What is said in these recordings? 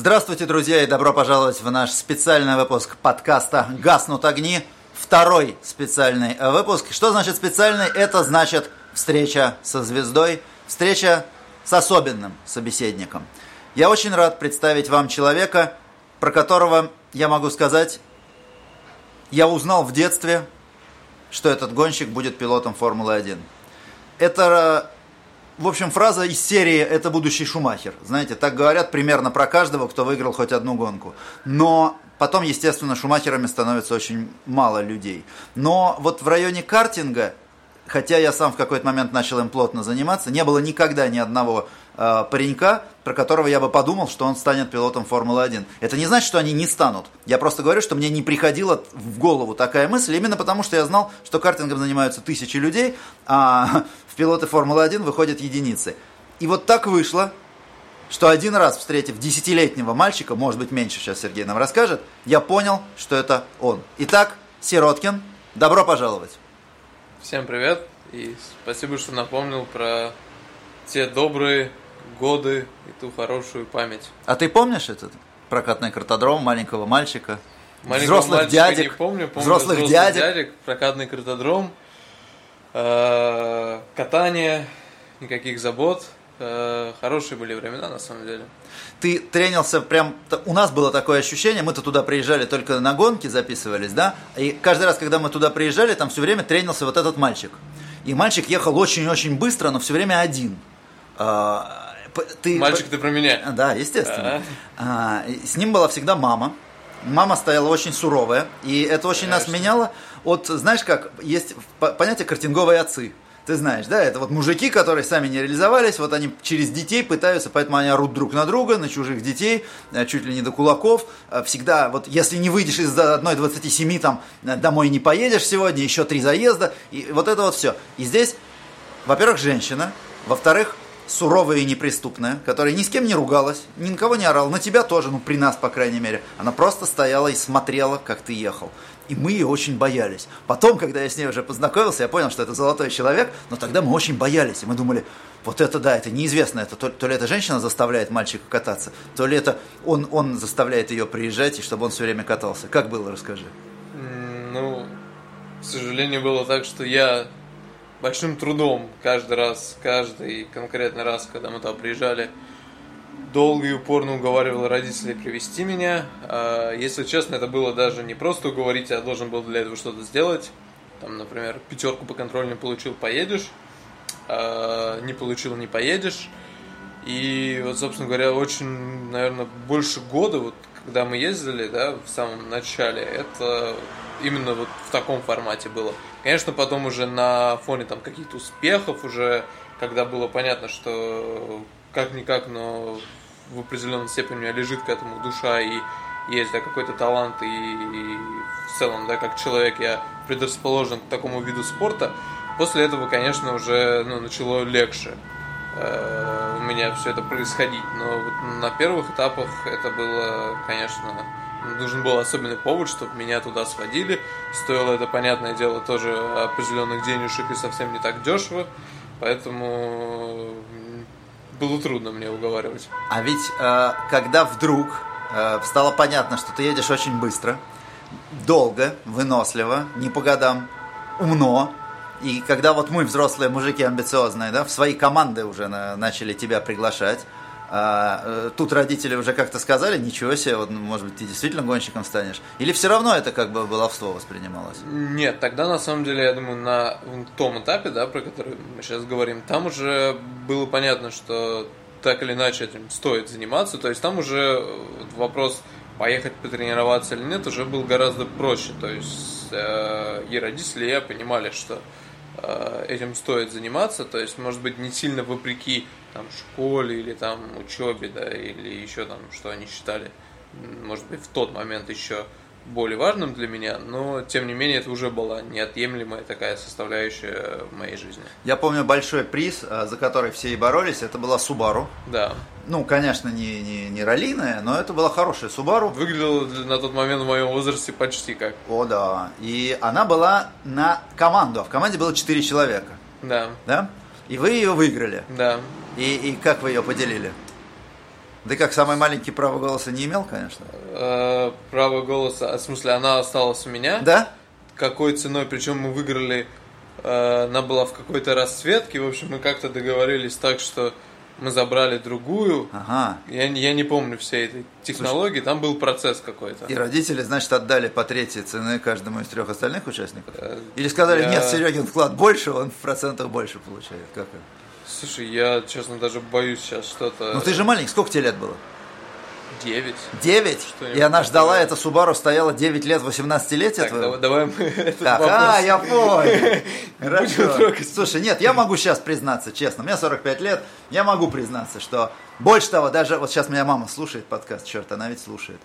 Здравствуйте, друзья, и добро пожаловать в наш специальный выпуск подкаста «Гаснут огни». Второй специальный выпуск. Что значит специальный? Это значит встреча со звездой, встреча с особенным собеседником. Я очень рад представить вам человека, про которого я могу сказать, я узнал в детстве, что этот гонщик будет пилотом Формулы-1. Это в общем, фраза из серии «это будущий Шумахер». Знаете, так говорят примерно про каждого, кто выиграл хоть одну гонку. Но потом, естественно, Шумахерами становится очень мало людей. Но вот в районе картинга, хотя я сам в какой-то момент начал им плотно заниматься, не было никогда ни одного э, паренька, про которого я бы подумал, что он станет пилотом Формулы-1. Это не значит, что они не станут. Я просто говорю, что мне не приходила в голову такая мысль, именно потому что я знал, что картингом занимаются тысячи людей, а в пилоты Формулы-1 выходят единицы. И вот так вышло, что один раз, встретив десятилетнего мальчика, может быть меньше, сейчас Сергей нам расскажет, я понял, что это он. Итак, Сироткин, добро пожаловать. Всем привет и спасибо, что напомнил про те добрые годы и ту хорошую память. А ты помнишь этот прокатный картодром маленького мальчика? Маленького взрослых мальчика дядек, не помню, помню взрослых, взрослых дядек. дядек, прокатный картодром, э, катание, никаких забот. Э, хорошие были времена, на самом деле. Ты тренился прям... У нас было такое ощущение, мы-то туда приезжали только на гонки записывались, да? И каждый раз, когда мы туда приезжали, там все время тренился вот этот мальчик. И мальчик ехал очень-очень быстро, но все время один. А, Ты... Мальчик, ты про меня. Да, естественно. А, и с ним была всегда мама. Мама стояла очень суровая, и это очень нас Конечно. меняло. Вот, знаешь как, есть по- понятие картинговые отцы. Ты знаешь, да, это вот мужики, которые сами не реализовались, вот они через детей пытаются, поэтому они орут друг на друга, на чужих детей, э, чуть ли не до кулаков. Э, Всегда, вот если не выйдешь из одной 27, там, э, домой не поедешь сегодня, еще три заезда, и вот это вот все. И здесь, во-первых, женщина, во-вторых, суровая и неприступная, которая ни с кем не ругалась, ни на кого не орала, на тебя тоже, ну при нас, по крайней мере. Она просто стояла и смотрела, как ты ехал. И мы ее очень боялись. Потом, когда я с ней уже познакомился, я понял, что это золотой человек, но тогда мы очень боялись. И мы думали, вот это да, это неизвестно, это то, то ли эта женщина заставляет мальчика кататься, то ли это он, он заставляет ее приезжать, и чтобы он все время катался. Как было, расскажи. Ну, к сожалению, было так, что я большим трудом каждый раз, каждый конкретный раз, когда мы туда приезжали, долго и упорно уговаривал родителей привести меня. А, Если честно, это было даже не просто уговорить, я должен был для этого что-то сделать. Там, например, пятерку по контрольным получил, поедешь. А, Не получил, не поедешь. И вот, собственно говоря, очень, наверное, больше года, вот когда мы ездили, да, в самом начале, это именно вот в таком формате было. Конечно, потом уже на фоне там каких-то успехов, уже когда было понятно, что как-никак, но в определенной степени у меня лежит к этому душа и есть да, какой-то талант и, и в целом, да, как человек я предрасположен к такому виду спорта, после этого, конечно, уже ну, начало легче э, у меня все это происходить. Но вот на первых этапах это было, конечно, нужен был особенный повод, чтобы меня туда сводили. Стоило это, понятное дело, тоже определенных денежек и совсем не так дешево. Поэтому было трудно мне уговаривать. А ведь э, когда вдруг э, стало понятно, что ты едешь очень быстро, долго, выносливо, не по годам, умно, и когда вот мы, взрослые мужики амбициозные, да, в свои команды уже на- начали тебя приглашать, а, э, тут родители уже как-то сказали, ничего себе, вот, ну, может быть, ты действительно гонщиком станешь? Или все равно это как бы баловство воспринималось? Нет, тогда на самом деле, я думаю, на том этапе, да, про который мы сейчас говорим, там уже было понятно, что так или иначе этим стоит заниматься. То есть там уже э, вопрос поехать потренироваться или нет уже был гораздо проще. То есть э, и родители, я понимали, что э, этим стоит заниматься. То есть, может быть, не сильно вопреки там школе или там учебе, да, или еще там, что они считали, может быть, в тот момент еще более важным для меня, но тем не менее это уже была неотъемлемая такая составляющая моей жизни. Я помню большой приз, э, за который все и боролись, это была Subaru. Да. Ну, конечно, не, не, не раллиная, но это была хорошая Subaru. Выглядела на тот момент в моем возрасте почти как. О, да. И она была на команду, а в команде было 4 человека. Да. Да? И вы ее выиграли. Да. И, и как вы ее поделили? Да как самый маленький право голоса не имел, конечно. Э, право голоса, в смысле, она осталась у меня. Да? Какой ценой, причем мы выиграли, э, она была в какой-то расцветке, в общем, мы как-то договорились так, что мы забрали другую. Ага. Я, не- я не помню всей этой технологии, там был процесс какой-то. И родители, значит, отдали по третьей цены каждому из трех остальных участников? Э, Или сказали, я- нет, Серегин вклад больше, он в процентах больше получает. Как это? Слушай, я, честно, даже боюсь сейчас что-то... Ну ты же маленький, сколько тебе лет было? 9. Девять? Что-нибудь И она ждала, эта Субару стояла 9 лет 18-летия Так, твоего? давай, мы этот Так, вопрос- а, я понял. Хорошо. Слушай, нет, я могу сейчас признаться, честно, мне 45 лет, я могу признаться, что больше того, даже вот сейчас меня мама слушает подкаст, черт, она ведь слушает.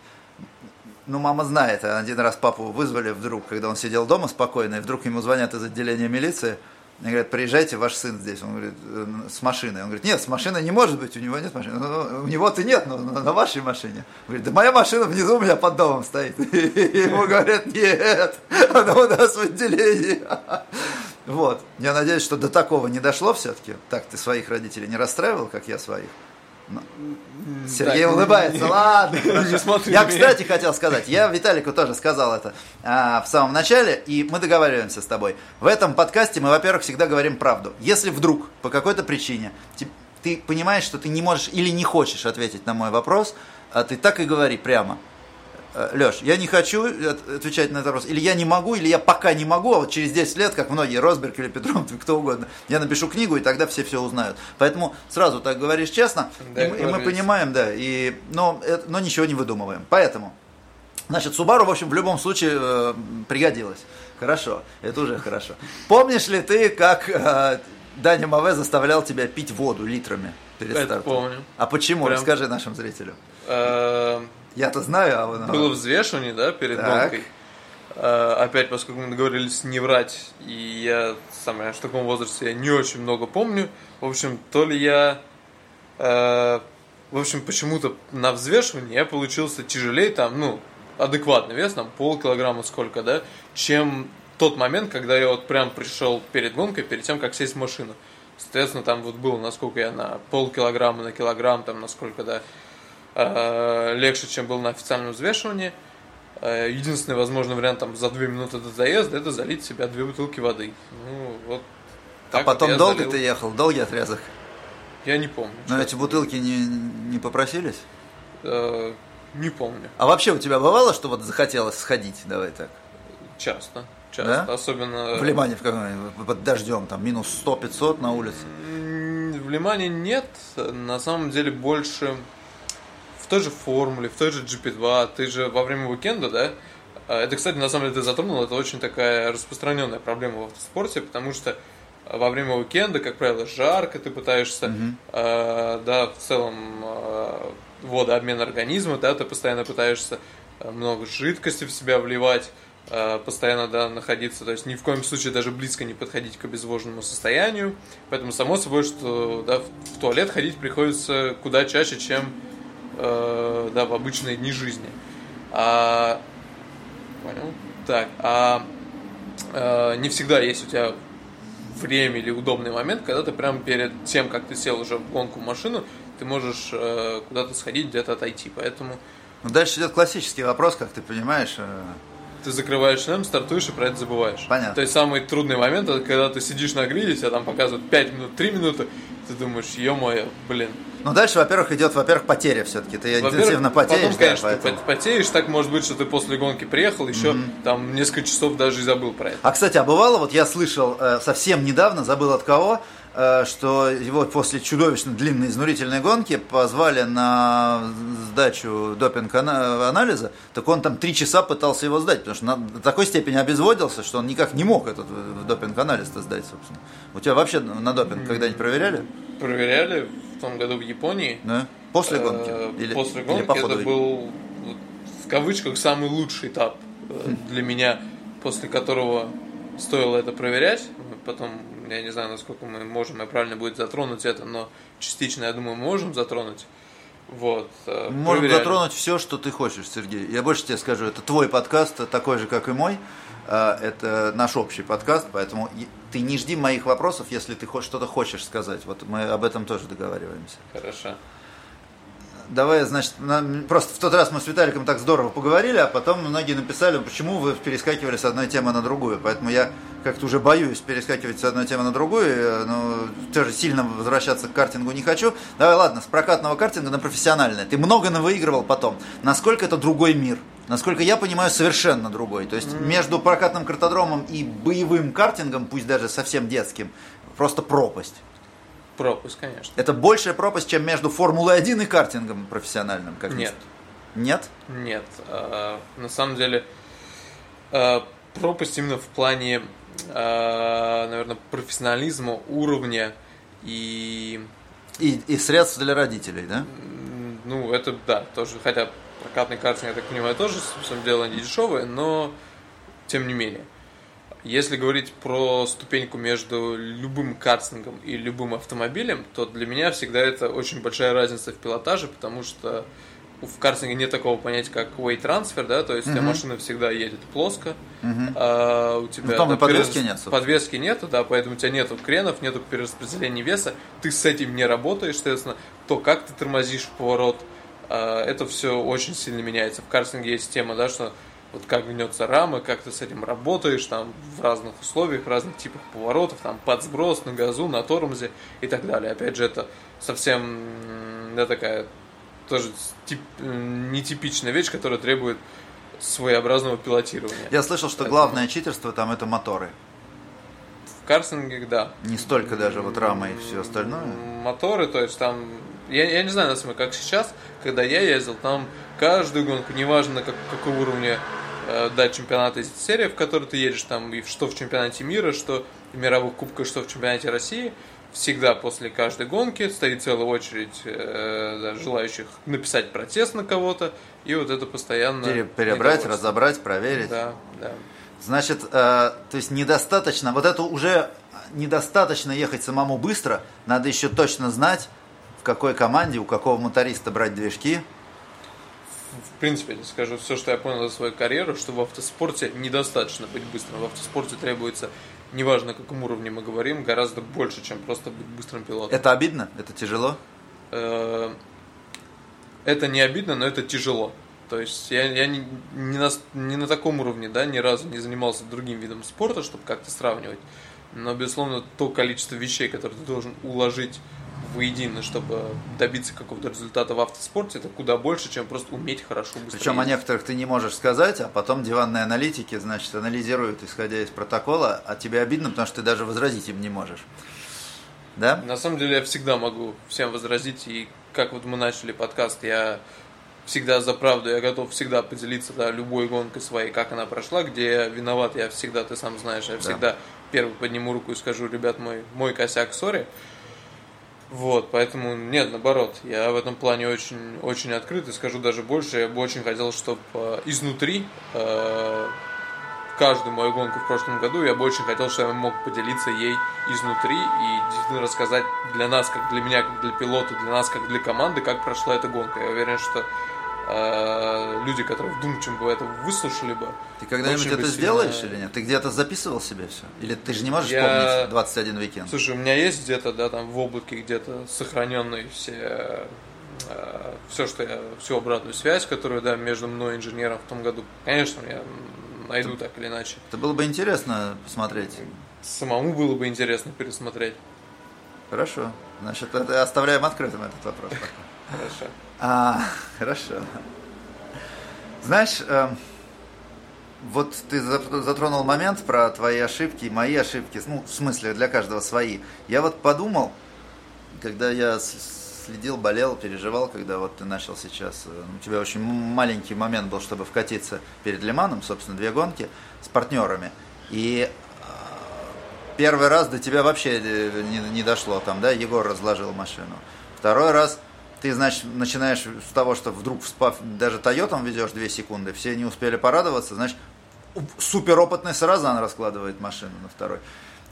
Ну, мама знает, один раз папу вызвали вдруг, когда он сидел дома спокойно, и вдруг ему звонят из отделения милиции, и говорят, приезжайте, ваш сын здесь. Он говорит, «Э, с машиной. Он говорит, нет, с машиной не может быть, у него нет машины. «Ну, У него-то нет, но на вашей машине. Он говорит, да моя машина внизу у меня под домом стоит. И ему говорят, нет, она у нас в отделении. Вот. Я надеюсь, что до такого не дошло все-таки. Так ты своих родителей не расстраивал, как я своих? Сергей Так, улыбается. не- Ладно. не смотри Я, кстати, хотел сказать. Я Виталику тоже сказал это а, в самом начале, и мы договариваемся с тобой. В этом подкасте мы, во-первых, всегда говорим правду. Если вдруг по какой-то причине ти- ты понимаешь, что ты не можешь или не хочешь ответить на мой вопрос, а ты так и говори прямо. Леш, я не хочу от- отвечать на этот вопрос. Или я не могу, или я пока не могу, а вот через 10 лет, как многие, Росберг или Петров, кто угодно, я напишу книгу, и тогда все все узнают. Поэтому сразу так говоришь честно, и, мы- и мы понимаем, да, и, но, это- но ничего не выдумываем. Поэтому, значит, Subaru, в общем, в любом случае э, пригодилась. Хорошо, это уже хорошо. Помнишь ли ты, как э, Даня Маве заставлял тебя пить воду литрами перед Это стартом? помню. А почему? Прям- Расскажи нашим зрителям. Я-то знаю, а вы... Было взвешивание, да, перед Так. гонкой. Э, Опять, поскольку мы договорились не врать, и я сам я в таком возрасте я не очень много помню. В общем, то ли я... э, в общем, почему-то на взвешивании я получился тяжелее, там, ну, адекватный вес, там, полкилограмма сколько, да, чем тот момент, когда я вот прям пришел перед гонкой, перед тем, как сесть в машину. Соответственно, там вот было, насколько я на полкилограмма, на килограмм, там, насколько, да, легче, чем был на официальном взвешивании. Э, Единственный возможный вариант там за 2 минуты до заезда это залить в себя две бутылки воды. Ну, вот А потом долго залил. ты ехал? Долгий отрезок? Я не помню. Но эти бутылки не, не попросились? Э, не помню. А вообще у тебя бывало, что вот захотелось сходить, давай так, Часто. Часто. Да? Особенно... в Лимане в каком под дождем, там минус 100-500 на улице? В Лимане нет. На самом деле больше в той же формуле, в той же GP2. Ты же во время уикенда, да? а, Это, кстати, на самом деле ты затронул, это очень такая распространенная проблема в автоспорте, потому что во время уикенда, как правило, жарко, ты пытаешься, э, да, в целом э, водообмен организма, да, ты постоянно пытаешься э, много жидкости в себя вливать, э, постоянно, да, находиться, то есть ни в коем случае даже близко не подходить к обезвоженному состоянию, поэтому само собой, что, да, в, в туалет ходить приходится куда чаще, чем, э, да, в обычные дни жизни. А, понял? Так, а э, не всегда есть у тебя время или удобный момент, когда ты прям перед тем, как ты сел уже в гонку в машину, ты можешь э, куда-то сходить, где-то отойти. Поэтому Ну, дальше идет классический вопрос, как ты понимаешь. э, ты закрываешь шлем, стартуешь и про это забываешь. Понятно. То есть самый трудный момент, это когда ты сидишь на гриде, тебя там показывают 5 минут, 3 минуты, ты думаешь, ё-моё, блин. Ну, дальше, во-первых, идет, во-первых, потеря все-таки. Ты интенсивно потеешь, потом, да, конечно, поэтому- ты потеешь, так может быть, что ты после гонки приехал, еще там несколько часов даже и забыл про это. А, кстати, а бывало, вот я слышал э, совсем недавно, забыл от кого, что его после чудовищно длинной изнурительной гонки позвали на сдачу допинг-анализа, так он там три часа пытался его сдать, потому что на до такой степени обезводился, что он никак не мог этот э, допинг-анализ-то сдать, собственно. У тебя вообще на допинг когда-нибудь проверяли? Проверяли, в том году в Японии. Да? После гонки? Э, Или, После или гонки по ходу? это был в кавычках самый лучший этап э, для меня, после которого стоило это проверять. Потом, я не знаю, насколько мы можем и правильно будет затронуть это, но частично, я думаю, мы можем затронуть. Вот. э, Мы Можем проверяли. затронуть все, что ты хочешь, Сергей. Я больше тебе скажу, это твой подкаст, такой же, как и мой. А, Это наш общий подкаст, поэтому ты не жди моих вопросов, если ты что-то хочешь сказать. Вот мы об этом тоже договариваемся. Хорошо. Давай, значит, на- просто в тот раз мы с Виталиком так здорово поговорили, а потом многие написали, почему вы перескакивали с одной темы на другую. Поэтому я как-то уже боюсь перескакивать с одной темы на другую, э, но тоже сильно возвращаться к картингу не хочу. Давай, ладно, с прокатного картинга на профессиональное. Ты много навыигрывал потом. Насколько это другой мир? Насколько я понимаю, совершенно другой. То есть между прокатным картодромом и боевым картингом, пусть даже совсем детским, просто пропасть. Пропуск, конечно. Это большая пропасть, чем между Формулой-1 и картингом профессиональным, как Нет. Нет? Нет. э, на самом деле, э, пропасть именно в плане, э, наверное, профессионализма, уровня и И, и средств для родителей, да? Ну, это да, тоже, хотя прокатный картинг, я так понимаю, тоже, собственно, дело не дешевое, но тем не менее. Если говорить про ступеньку между любым картингом и любым автомобилем, то для меня всегда это очень большая разница в пилотаже, потому что в картинге нет такого понятия, как weight transfer, да, то есть у тебя машина всегда едет плоско, а у тебя Ну, там там подвески перерас- нет, подвески нету, да, поэтому у тебя нету кренов, нету перераспределения веса, ты с этим не работаешь, соответственно, то, как ты тормозишь в поворот, а, это все очень сильно меняется. В картинге есть тема, да, что вот как гнется рама, как ты с этим работаешь, там, в разных условиях, разных типах поворотов, там, под сброс, на газу, на тормозе и так далее. Опять же, это совсем, да, такая тоже тип- нетипичная вещь, которая требует своеобразного пилотирования. Я слышал, что Поэтому- главное читерство там это моторы. В картинге, да. Не столько даже вот рама и все остальное. Моторы, то есть там, я, я не знаю, на самом деле, как сейчас, когда я ездил, там каждую гонку, неважно на как, какого уровня э, да, чемпионата из серии, в которой ты едешь, там, и что в чемпионате мира, что в мировых кубках, что в чемпионате России, всегда после каждой гонки стоит целая очередь э, да, желающих написать протест на кого-то, и вот это постоянно... Пере- перебрать, разобрать, проверить. Да, да. Значит, э, то есть недостаточно, вот это уже недостаточно ехать самому быстро, надо еще точно знать, в какой команде, у какого моториста брать движки. В принципе, скажу все, что я понял за свою карьеру, что в автоспорте недостаточно быть быстрым. В автоспорте требуется, неважно, на каком уровне мы говорим, гораздо больше, чем просто быть быстрым пилотом. Это обидно? Это тяжело? Э, Это не обидно, но это тяжело. То есть я, я не, не, на, не на таком уровне, да, ни разу не занимался другим видом спорта, чтобы как-то сравнивать. Но, безусловно, то количество вещей, которые ты должен уложить воедино, чтобы добиться какого-то результата в автоспорте, это куда больше, чем просто уметь хорошо быстро Причем о ездить. некоторых ты не можешь сказать, а потом диванные аналитики, значит, анализируют, исходя из протокола, а тебе обидно, потому что ты даже возразить им не можешь. Да? На самом деле я всегда могу всем возразить, и как вот мы начали подкаст, я всегда за правду, я готов всегда поделиться да, любой гонкой своей, как она прошла, где виноват, я всегда, ты сам знаешь, я всегда первый подниму руку и скажу, ребят, мой, мой косяк, сори. Вот, поэтому нет, наоборот, я в этом плане очень, очень открыт и скажу даже больше, я бы очень хотел, чтобы изнутри э, каждую мою гонку в прошлом году я бы очень хотел, чтобы я мог поделиться ей изнутри и действительно рассказать для нас, как для меня, как для пилота, для нас, как для команды, как прошла эта гонка. Я уверен, что э, люди, которые вдумчиво бы это выслушали бы. Ты когда-нибудь это сделаешь или нет? Ты где-то записывал себе все? Или ты же не можешь Я- помнить 21 уикенд? Слушай, у меня есть где-то, да, там в облаке где-то сохраненные все все, что я, всю обратную связь, которую, да, между мной и инженером в том году. Конечно, я найду так или иначе. Это было бы интересно посмотреть. Самому было бы интересно пересмотреть. Хорошо. Значит, это оставляем открытым этот вопрос. пока. Хорошо. А, хорошо. Знаешь, эм, вот ты за- затронул момент про твои ошибки, мои ошибки, ну, в смысле, для каждого свои. Я вот подумал, когда я следил, болел, переживал, когда вот ты начал сейчас, э, у тебя очень маленький момент был, чтобы вкатиться перед Лиманом, собственно, две гонки с партнерами. И э, первый раз до тебя вообще э, не, не дошло там, да, Егор разложил машину. Второй раз ты, значит, начинаешь с того, что вдруг вспав, даже Тойотом ведешь 2 секунды, все не успели порадоваться, значит, суперопытный Саразан раскладывает машину на второй.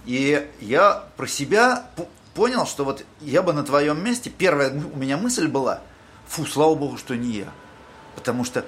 И я про себя понял, что вот я бы на твоем месте, первая у меня мысль была, фу, слава богу, что не я. Потому что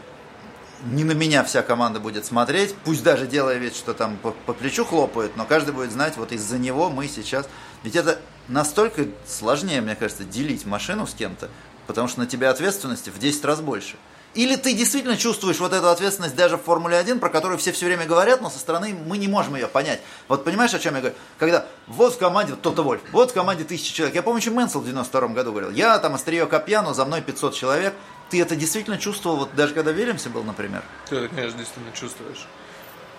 не на меня вся команда будет смотреть, пусть даже делая вид, что там по, по плечу хлопают, но каждый будет знать, вот из-за него мы сейчас... Ведь это настолько сложнее, мне кажется, делить машину с кем-то, потому что на тебя ответственности в 10 раз больше. Или ты действительно чувствуешь вот эту ответственность даже в Формуле 1, про которую все все время говорят, но со стороны мы не можем ее понять. Вот понимаешь, о чем я говорю? Когда вот в команде вот Тота Вольф, вот в команде тысячи человек. Я помню, что Мэнсел в 92 году говорил, я там острие копья, но за мной 500 человек. Ты это действительно чувствовал, вот даже когда Вильямсе был, например? Ты это, конечно, действительно чувствуешь.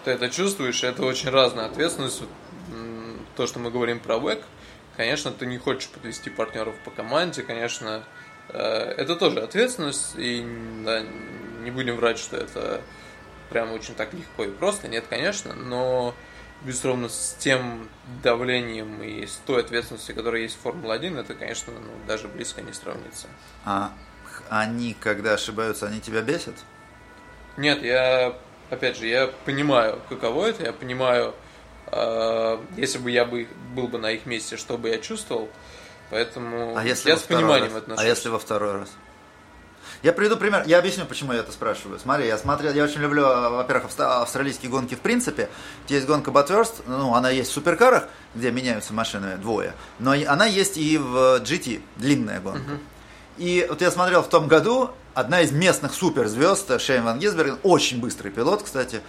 Ты это чувствуешь, это очень разная ответственность. То, что мы говорим про ВЭК, конечно, ты не хочешь подвести партнеров по команде, конечно, это тоже ответственность, и да, не будем врать, что это прям очень так легко и просто, нет, конечно, но безусловно, с тем давлением и с той ответственностью, которая есть в Формуле-1, это, конечно, ну, даже близко не сравнится. А они, когда ошибаются, они тебя бесят? Нет, я, опять же, я понимаю, каково это, я понимаю, э, если бы я бы, был бы на их месте, что бы я чувствовал, поэтому а если я с пониманием раз? отношусь. А если во второй раз? Я приведу пример. Я объясню, почему я это спрашиваю. Смотри, я смотрел, я очень люблю, во-первых, австралийские гонки в принципе. Есть гонка Батверст, ну, она есть в суперкарах, где меняются машины двое, но она есть и в GT, длинная гонка. Uh-huh. И вот я смотрел в том году, одна из местных суперзвезд, Шейн Ван Гисберген, очень быстрый пилот, кстати,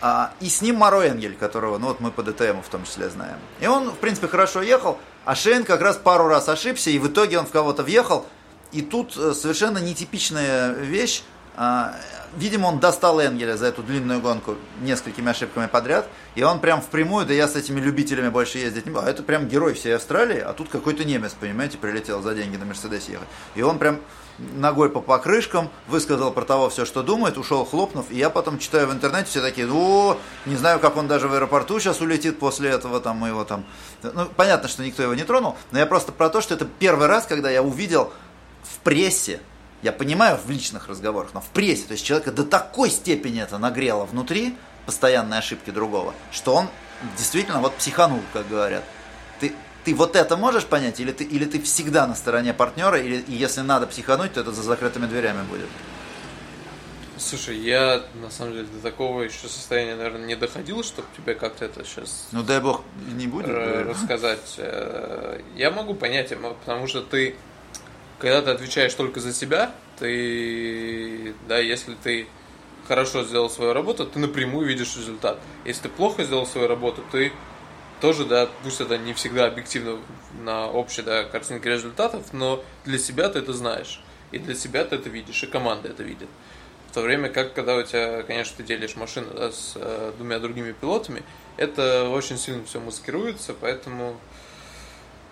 а, и с ним Маро Энгель, которого, ну вот мы по ДТМу в том числе знаем. И он, в принципе, хорошо ехал, а Шейн как раз пару раз ошибся, и в итоге он в кого-то въехал. И тут э, совершенно нетипичная вещь. А, видимо, он достал Энгеля за эту длинную гонку несколькими ошибками подряд. И он прям впрямую, да я с этими любителями больше ездить не буду. А это прям герой всей Австралии, а тут какой-то немец, понимаете, прилетел за деньги на Мерседесе ехать. И он прям ногой по покрышкам, высказал про того все, что думает, ушел хлопнув. И я потом читаю в интернете, все такие, о, не знаю, как он даже в аэропорту сейчас улетит после этого, там, его там... Ну, понятно, что никто его не тронул, но я просто про то, что это первый раз, когда я увидел в прессе я понимаю в личных разговорах, но в прессе, то есть человека до такой степени это нагрело внутри, постоянные ошибки другого, что он действительно вот психанул, как говорят. Ты, вот это можешь понять, или ты, или ты всегда на стороне партнера, или и если надо психануть, то это за закрытыми дверями будет? Слушай, я на самом деле до такого еще состояния, наверное, не доходил, чтобы тебе как-то это сейчас. Ну дай бог не будет. Рассказать. Э, я могу понять, потому что ты когда ты отвечаешь только за себя, ты, да, если ты хорошо сделал свою работу, ты напрямую видишь результат. Если ты плохо сделал свою работу, ты тоже, да, пусть это не всегда объективно на общей, да, картинке результатов, но для себя ты это знаешь. И для себя ты это видишь, и команда это видит. В то время как, когда у тебя, конечно, ты делишь машину да, с э, двумя другими пилотами, это очень сильно все маскируется, поэтому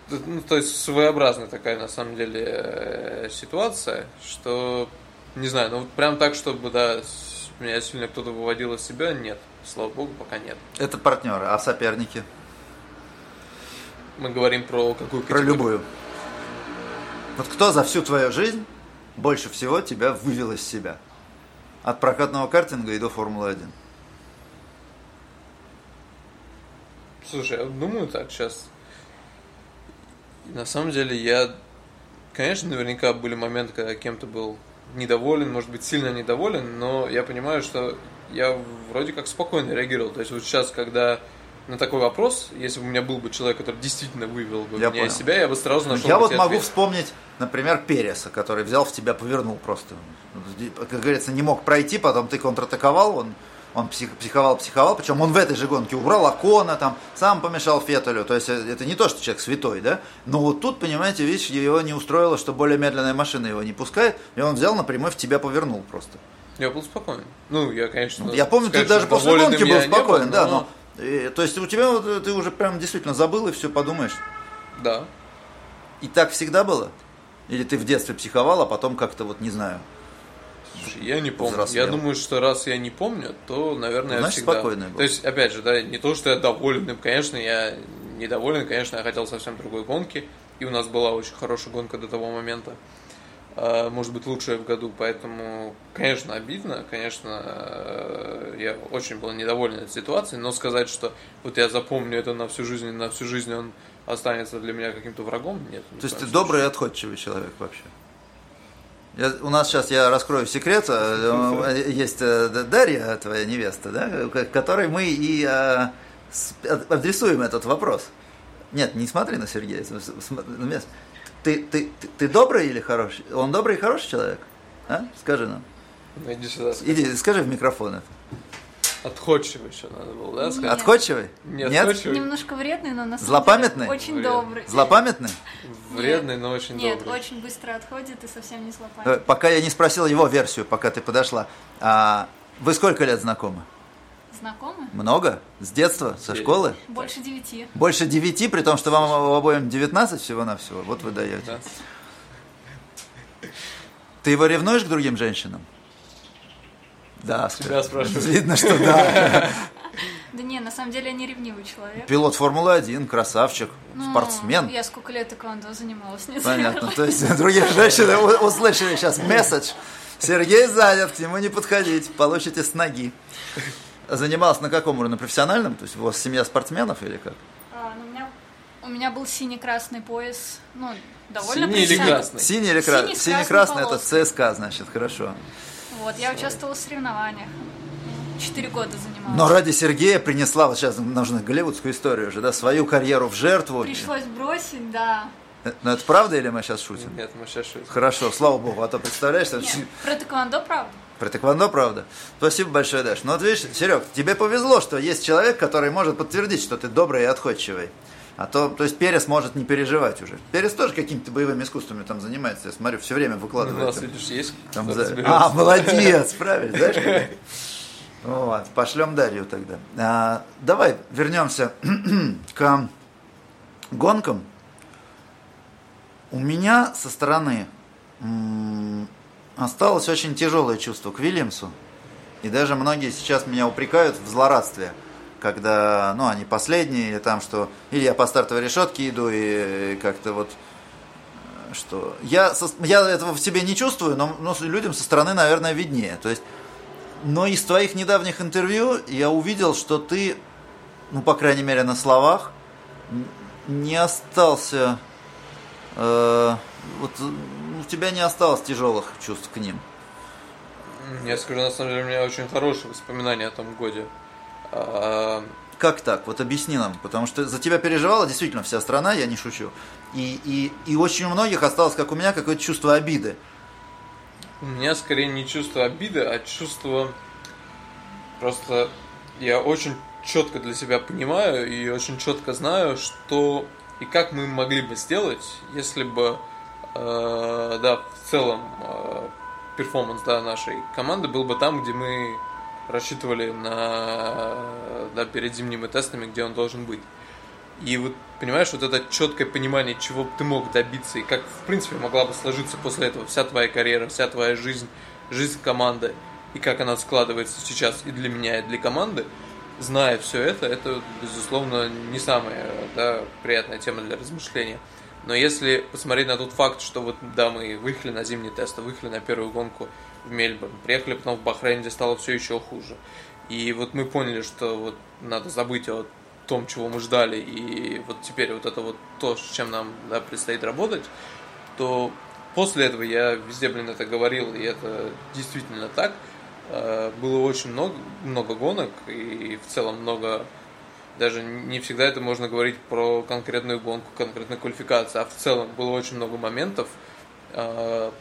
ну, то есть своеобразная такая на самом деле э, ситуация, что не знаю, ну прям так, чтобы да, меня сильно кто-то выводил из себя, нет. Слава богу, пока нет. Это партнеры, а соперники? Мы говорим про какую категорию? Про любую. Вот кто за всю твою жизнь больше всего тебя вывел из себя? От прокатного картинга и до Формулы-1. Слушай, я думаю так, сейчас на самом деле я, конечно, наверняка были моменты, когда кем-то был недоволен, может быть, сильно недоволен, но я понимаю, что я вроде как спокойно реагировал. То есть вот сейчас, когда на такой вопрос, если бы у меня был бы человек, который действительно вывел бы я меня понял. из себя, я бы сразу нашел Я вот могу вспомнить, например, Переса, который взял в тебя, повернул просто. Как говорится, не мог пройти, потом ты контратаковал, он он псих, психовал, психовал, причем он в этой же гонке убрал Акона, там, сам помешал Феттелю, то есть э, это не то, что человек святой, да, но вот тут, понимаете, видишь, его не устроило, что более медленная машина его не пускает, и он взял напрямую в тебя повернул просто. Я был спокоен. Ну, я, конечно... Я помню, ты даже после гонки был спокоен, был, да, но... И, то есть у тебя вот, э, ты уже прям действительно забыл и все подумаешь. Да. И так всегда было? Или ты в детстве психовал, а потом как-то вот, не знаю, Слушай, я не помню. Взрослел. Я думаю, что раз я не помню, то, наверное, Значит, я всегда... спокойный был. То есть, опять же, да, не то, что я доволен им, конечно, я недоволен, конечно, я хотел совсем другой гонки, и у нас была очень хорошая гонка до того момента. А, может быть, лучшая в году, поэтому, конечно, обидно, конечно, э, я очень был недоволен этой ситуацией, но сказать, что вот я запомню это на всю жизнь, на всю жизнь он останется для меня каким-то врагом, нет. То есть ты добрый и отходчивый человек вообще? Я, у нас сейчас я раскрою секрет. Э, есть э, Дарья, твоя невеста, да, которой мы и адресуем этот вопрос. Нет, не смотри на Сергея. Ты, ты, ты, ты добрый или хороший? Он добрый и хороший человек? А? Скажи нам. Ну, иди сюда. Скажи. Иди, скажи в микрофон это. Отходчивый еще надо было, да, сказать? Отходчивый? Нет, Нет? Отходчивый. Немножко вредный, но на самом Злопамятный? деле очень Вред. добрый. Злопамятный? Вредный, но очень Нет, добрый. очень быстро отходит и совсем не Э, злопамятный. Пока я не спросил его версию, пока ты подошла. А, вы сколько лет знакомы? Знакомы? Много? С детства? Со школы? Больше девяти. Больше девяти, при том, что вам обоим 19 всего-навсего. Вот вы даете. Да. Ты его ревнуешь к другим женщинам? Да, Тебя спрашиваю. Видно, что да. Да не, на самом деле я не ревнивый человек. Пилот Формулы-1, красавчик, Ну, спортсмен. Я сколько лет тэквондо занималась, не Понятно. То есть другие женщины услышали сейчас месседж. Сергей занят, к нему не подходить, получите с ноги. Занимался на каком уровне? На профессиональном? То есть у вас семья спортсменов или как? А, ну, у, меня, у меня был синий-красный пояс, ну, довольно Синий или красный? Синий или красный? Синий с Синий-красный это ЦСКА, значит, хорошо. Вот, я участвовала в соревнованиях. Четыре года занималась. Но ради Сергея принесла, вот сейчас нужно голливудскую историю уже, да, свою карьеру в жертву. Пришлось бросить, да. Э, Но это правда или мы сейчас шутим? Нет, мы сейчас шутим. Хорошо, слава богу, а то представляешь, что- Нет, про тэквондо правда. Про тэквондо, правда. Спасибо большое, Даш. Ну вот видишь, Серег, тебе повезло, что есть человек, который может подтвердить, что ты добрый и отходчивый. А то, то есть Перес может не переживать уже. Перес тоже какими-то боевыми искусствами там занимается, я смотрю, все время У выкладывает. нас, там. видишь, есть Там за-. А, молодец, правильно, знаешь? Вот, пошлем Дарью тогда. А, давай вернемся к гонкам. У меня со стороны осталось очень тяжелое чувство к Вильямсу. И даже многие сейчас меня упрекают в злорадстве, когда, ну, они последние, или там, что, или я по стартовой решетке иду, и как-то вот что я, со- я этого в себе не чувствую, но, но людям со стороны, наверное, виднее. То есть, но из твоих недавних интервью я увидел, что ты, ну, по крайней мере, на словах, не остался, э, вот э, у тебя не осталось тяжелых чувств к ним. Я скажу, на самом деле, у меня очень хорошие воспоминания о том годе. А, Как так? Вот объясни нам, потому что за тебя переживала действительно вся страна, я не шучу. И, и, и очень у многих осталось, как у меня, какое-то чувство обиды. У меня скорее не чувство обиды, а чувство просто я очень четко для себя понимаю и очень четко знаю, что и как мы могли бы сделать, если бы, э, да, в целом э, перформанс да, нашей команды был бы там, где мы рассчитывали на, да, перед зимними тестами, где он должен быть. И вот, понимаешь, вот это четкое понимание, чего ты мог добиться, и как, в принципе, могла бы сложиться после этого вся твоя карьера, вся твоя жизнь, жизнь команды, и как она складывается сейчас и для меня, и для команды, зная все это, это, безусловно, не самая да, приятная тема для размышления. Но если посмотреть на тот факт, что вот, да, мы выехали на зимний тест, выехали на первую гонку в Мельбурн, приехали потом в Бахрейн, где стало все еще хуже. И вот мы поняли, что вот надо забыть о том, чего мы ждали, и вот теперь вот это вот то, с чем нам да, предстоит работать, то после этого я везде, блин, это говорил, и это действительно так. Э, Было очень много, много гонок, и в целом много даже не всегда это можно говорить про конкретную гонку, конкретную квалификацию, а в целом было очень много моментов, э,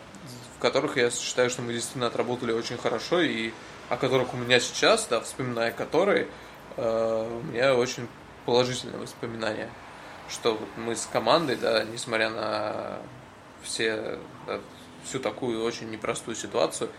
в которых я считаю, что мы действительно отработали очень хорошо, и о которых у меня сейчас, да, вспоминая которые, э, у меня очень положительные воспоминания, что вот мы с командой, да, несмотря на все, да, всю такую очень непростую ситуацию,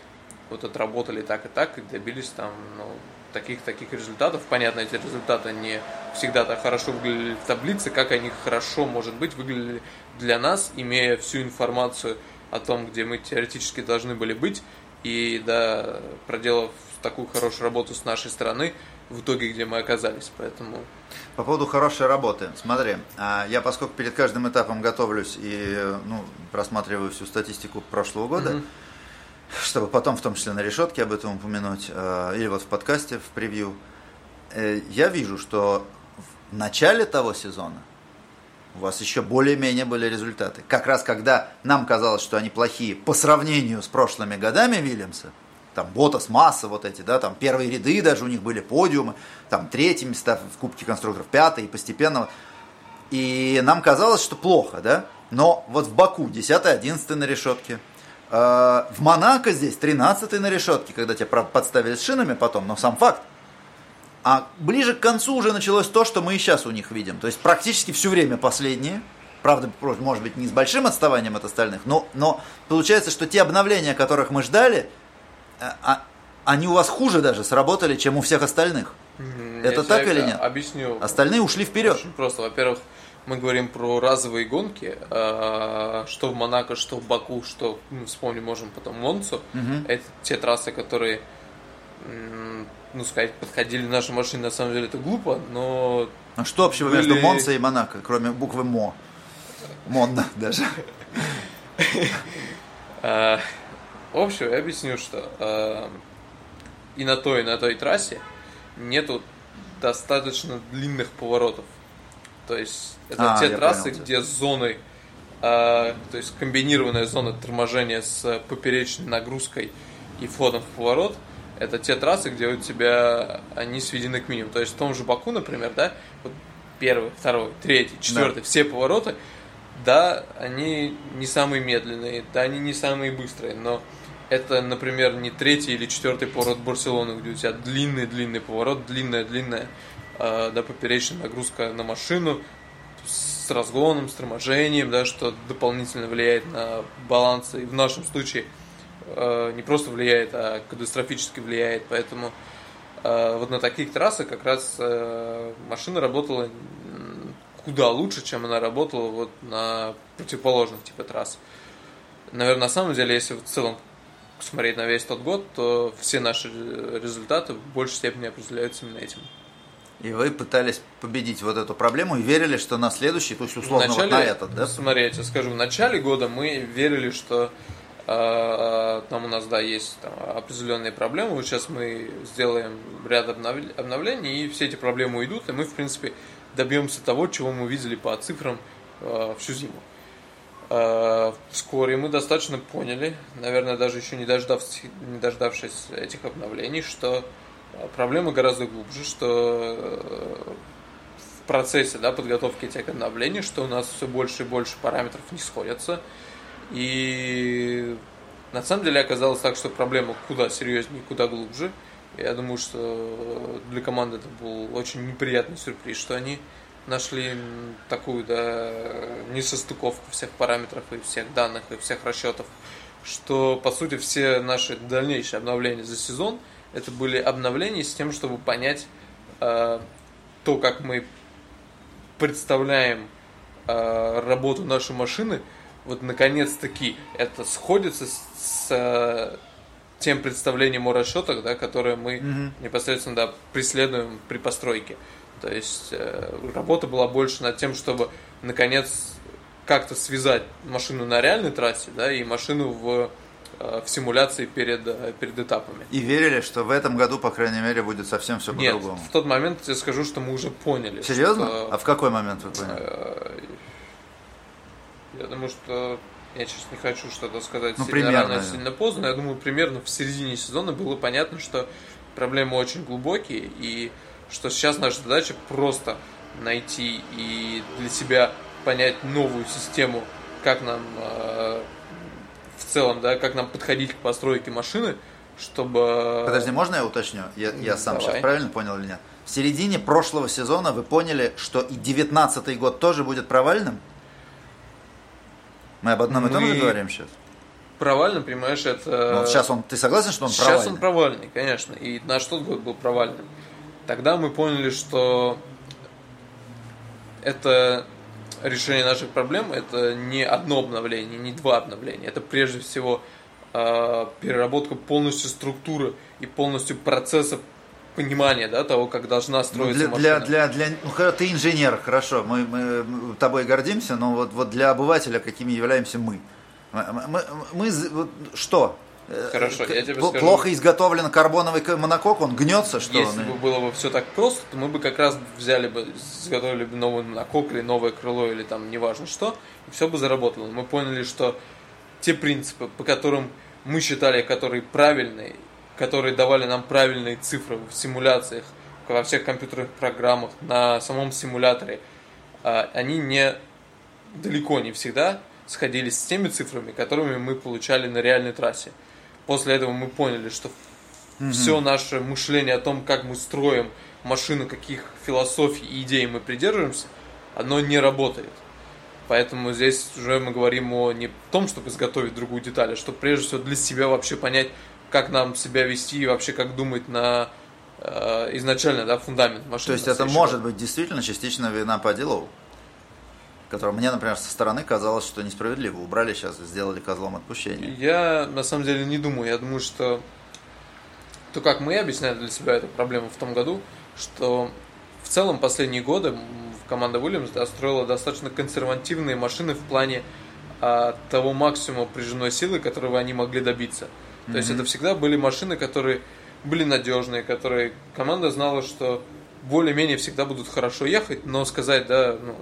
вот отработали так и так, и добились там, ну, таких-таких результатов. Понятно, эти результаты не всегда так хорошо выглядели в таблице, как они хорошо, может быть, выглядели для нас, имея всю информацию о том, где мы теоретически должны были быть, и, да, проделав такую хорошую работу с нашей стороны, в итоге, где мы оказались. Поэтому По поводу хорошей работы. Смотри, а, я поскольку перед каждым этапом готовлюсь и ну, просматриваю всю статистику прошлого года, чтобы потом в том числе на решетке об этом упомянуть, э, или вот в подкасте, в превью, э, я вижу, что в начале того сезона у вас еще более-менее были результаты. Как раз когда нам казалось, что они плохие по сравнению с прошлыми годами Вильямса, там Ботас, Масса, вот эти, да, там первые ряды даже у них были подиумы, там третьи места в Кубке конструкторов, пятые, и постепенно. И нам казалось, что плохо, да, но вот в Баку 10-11 на решетке, в Монако здесь 13 на решетке, когда тебя, подставили с шинами потом, но сам факт. А ближе к концу уже началось то, что мы и сейчас у них видим. То есть практически все время последние. Правда, может быть, не с большим отставанием от остальных, но, но получается, что те обновления, которых мы ждали, э, а- они у вас хуже даже сработали, чем у всех остальных. м, Это я так или нет? Объясню. Остальные ушли вперед. Очень просто. Во-первых, мы говорим про разовые гонки, а, что в Монако, что в Баку, что ну, вспомним можем потом Монцу. Это те трассы, которые, ну сказать, подходили нашей машине. На самом деле это глупо, но А что общего между Были- Монцо и Монако, кроме буквы МО? Монна даже. А, В общем, я объясню, что а, и на той, и на той трассе нету достаточно длинных поворотов. То есть это А, те трассы, понял. где зоны, а, то есть комбинированная зона торможения с поперечной нагрузкой и входом в поворот, это те трассы, где у тебя они сведены к минимуму. То есть в том же Баку, например, да, вот первый, второй, третий, четвертый, все повороты, да, они не самые медленные, да, они не самые быстрые, но это, например, не третий или четвертый поворот Барселоны, где у тебя длинный-длинный поворот, длинная-длинная э, да, поперечная нагрузка на машину с разгоном, с торможением, да, что дополнительно влияет на баланс. И в нашем случае э, не просто влияет, а катастрофически влияет. Поэтому э, вот на таких трассах как раз э, машина работала куда лучше, чем она работала вот на противоположных типа трасс. Наверное, на самом деле, если в целом смотреть на весь тот год, то все наши э, результаты в большей степени определяются именно этим. И вы пытались победить вот эту проблему и верили, что на следующий, то есть условно в вот начале, на этот, да? Смотри, я тебе скажу, в начале года мы верили, что э, там у нас, да, есть там, определенные проблемы. Вот сейчас мы сделаем ряд обнов- обновлений, и все эти проблемы уйдут, и мы, в принципе, добьемся того, чего мы видели по цифрам э, всю зиму. Э, Вскоре мы достаточно поняли, наверное, даже еще не, дождавшись, не дождавшись этих обновлений, что проблема гораздо глубже, что э, в процессе да, подготовки этих обновлений, что у нас все больше и больше параметров не сходятся. И на самом деле оказалось так, что проблема куда серьезнее, куда глубже. Я думаю, что для команды это был очень неприятный сюрприз, что они нашли такую да, несостыковку всех параметров и всех данных и всех расчетов, что по сути все наши дальнейшие обновления за сезон это были обновления с тем, чтобы понять э, то, как мы представляем э, работу нашей машины, вот наконец-таки это сходится с, с, э, тем представлением о расчетах, да, которое мы непосредственно да, преследуем при постройке. То есть э, работа была больше над тем, чтобы наконец как-то связать машину на реальной трассе, да, и машину в, в симуляции перед, э, перед этапами. И верили, что в этом году, по крайней мере, будет совсем все Нет, по-другому. в тот момент я скажу, что мы уже поняли. Серьезно? что- А в какой момент вы поняли? Э, Я думаю, что я сейчас не хочу что-то сказать Ну, сильно примерно, рано, сильно поздно. Я думаю, примерно в середине сезона было понятно, что проблемы очень глубокие, и что сейчас наша задача просто найти и для себя понять новую систему, как нам э, целом, да, как нам подходить к постройке машины, чтобы... Подожди, можно я уточню? Я, я сам Давай. сейчас правильно понял или нет? В середине прошлого сезона вы поняли, что и 19 год тоже будет провальным? Мы об одном и том же говорим сейчас? Провально, понимаешь, это... Ну, вот сейчас он, ты согласен, что он Сейчас провальный? он провальный, конечно. И наш тот год был провальным. Тогда мы поняли, что это решение наших проблем, это не одно обновление, не два обновления. Это прежде всего э, переработка полностью структуры и полностью процесса понимание, да, того, как должна Ну, строиться для, машина. для, для, для, ну, ты инженер, хорошо, мы, мы тобой гордимся, но вот, вот для обывателя, какими являемся мы. Мы, мы- мы вот что? Хорошо, я тебе скажу. Плохо изготовлен карбоновый монокок, он гнется, что Если он? бы было бы все так просто, то мы бы как раз взяли бы, изготовили бы новый накок или новое крыло, или там неважно что, и все бы заработало. Мы поняли, что те принципы, по которым мы считали, которые правильные, которые давали нам правильные цифры в симуляциях, во всех компьютерных программах, на самом симуляторе, а, они не далеко не всегда сходились с теми цифрами, которыми мы получали на реальной трассе. После этого мы поняли, что все наше мышление о том, как мы строим машину, каких философий и идей мы придерживаемся, оно не работает. Поэтому здесь уже мы говорим о не том, чтобы изготовить другую деталь, а чтобы прежде всего для себя вообще понять, как нам себя вести и вообще как думать на э, изначально да, фундамент машины. То есть это может быть действительно частично вина по делу, которая мне, например, со стороны казалось, что несправедливо. Убрали сейчас, сделали козлом отпущения. Я на самом деле не думаю. Я думаю, что то, как мы объясняли для себя эту проблему в том году, что в целом последние годы команда Williams да, строила достаточно консервативные машины в плане а, того максимума прижимной силы, которого они могли добиться. То есть это всегда были машины, которые были надежные, которые команда знала, что более-менее всегда будут хорошо ехать, но сказать, да, ну,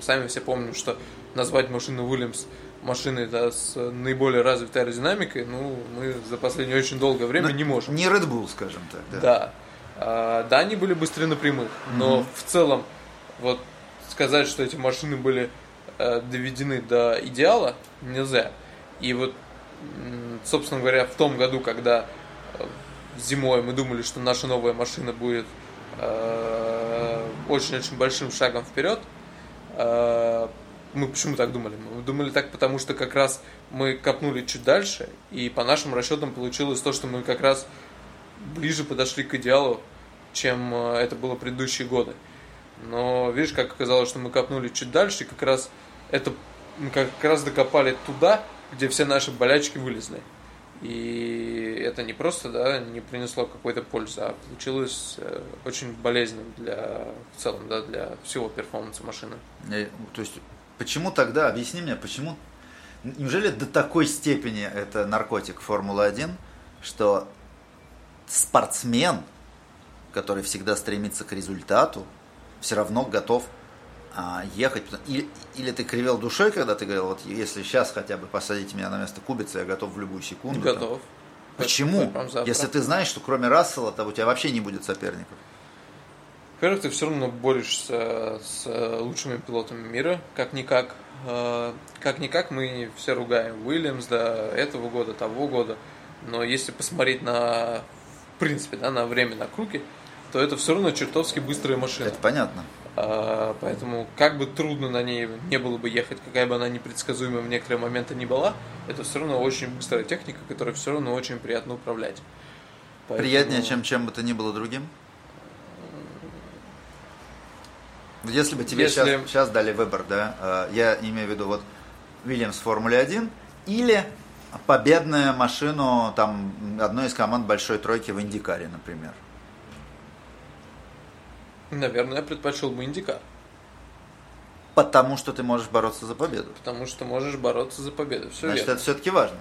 сами все помним, что назвать машину Williams машиной да, с наиболее развитой аэродинамикой, ну, мы за последнее очень долгое время Ну, не можем. Не Red Bull, скажем так. Да. Да. А, да, они были быстрее на прямых, но в целом вот сказать, что эти машины были э, доведены до идеала, нельзя. И вот, собственно говоря, в том году, когда э, зимой мы думали, что наша новая машина будет э, очень-очень большим шагом вперед, мы почему так думали? Мы думали так, потому что как раз мы копнули чуть дальше, и по нашим расчетам получилось то, что мы как раз ближе подошли к идеалу, чем э, это было предыдущие годы. Но видишь, как оказалось, что мы копнули чуть дальше, и как раз это мы как раз докопали туда, где все наши болячки вылезли. И это не просто, да, не принесло какой-то пользы, а получилось э, очень болезненным для в целом, да, для всего перформанса машины. Э, То есть, почему тогда, объясни мне, почему, неужели до такой степени это наркотик Формулы-1, что спортсмен, который всегда стремится к результату, все равно готов а, ехать. Или, или ты кривел душой, когда ты говорил, вот если сейчас хотя бы посадите меня на место кубица, я готов в любую секунду. там. Готов. Почему? Прям завтра. Если ты знаешь, что кроме Рассела, то у тебя вообще не будет соперников. Во-первых, ты все равно борешься с э, лучшими пилотами мира, как-никак. Э, Как-никак мы все ругаем Уильямс до этого года, того года. Но если посмотреть на, в принципе, да, на время на круге, то это все равно чертовски быстрая машина. Это понятно. А, Поэтому как бы трудно на ней не было бы ехать, какая бы она непредсказуемая в некоторые моменты не была, это все равно очень быстрая техника, которой все равно очень приятно управлять. Поэтому- Приятнее, чем чем бы то ни было другим? Если бы тебе Если- сейчас, сейчас дали выбор, да, э, я имею в виду вот Вильямс в Формуле 1 или победную машину там одной из команд большой тройки в Индикаре, например. Наверное, я предпочел бы Индикар. Потому что ты можешь бороться за победу. Потому что можешь бороться за победу. Все Значит, верно. это все-таки важно.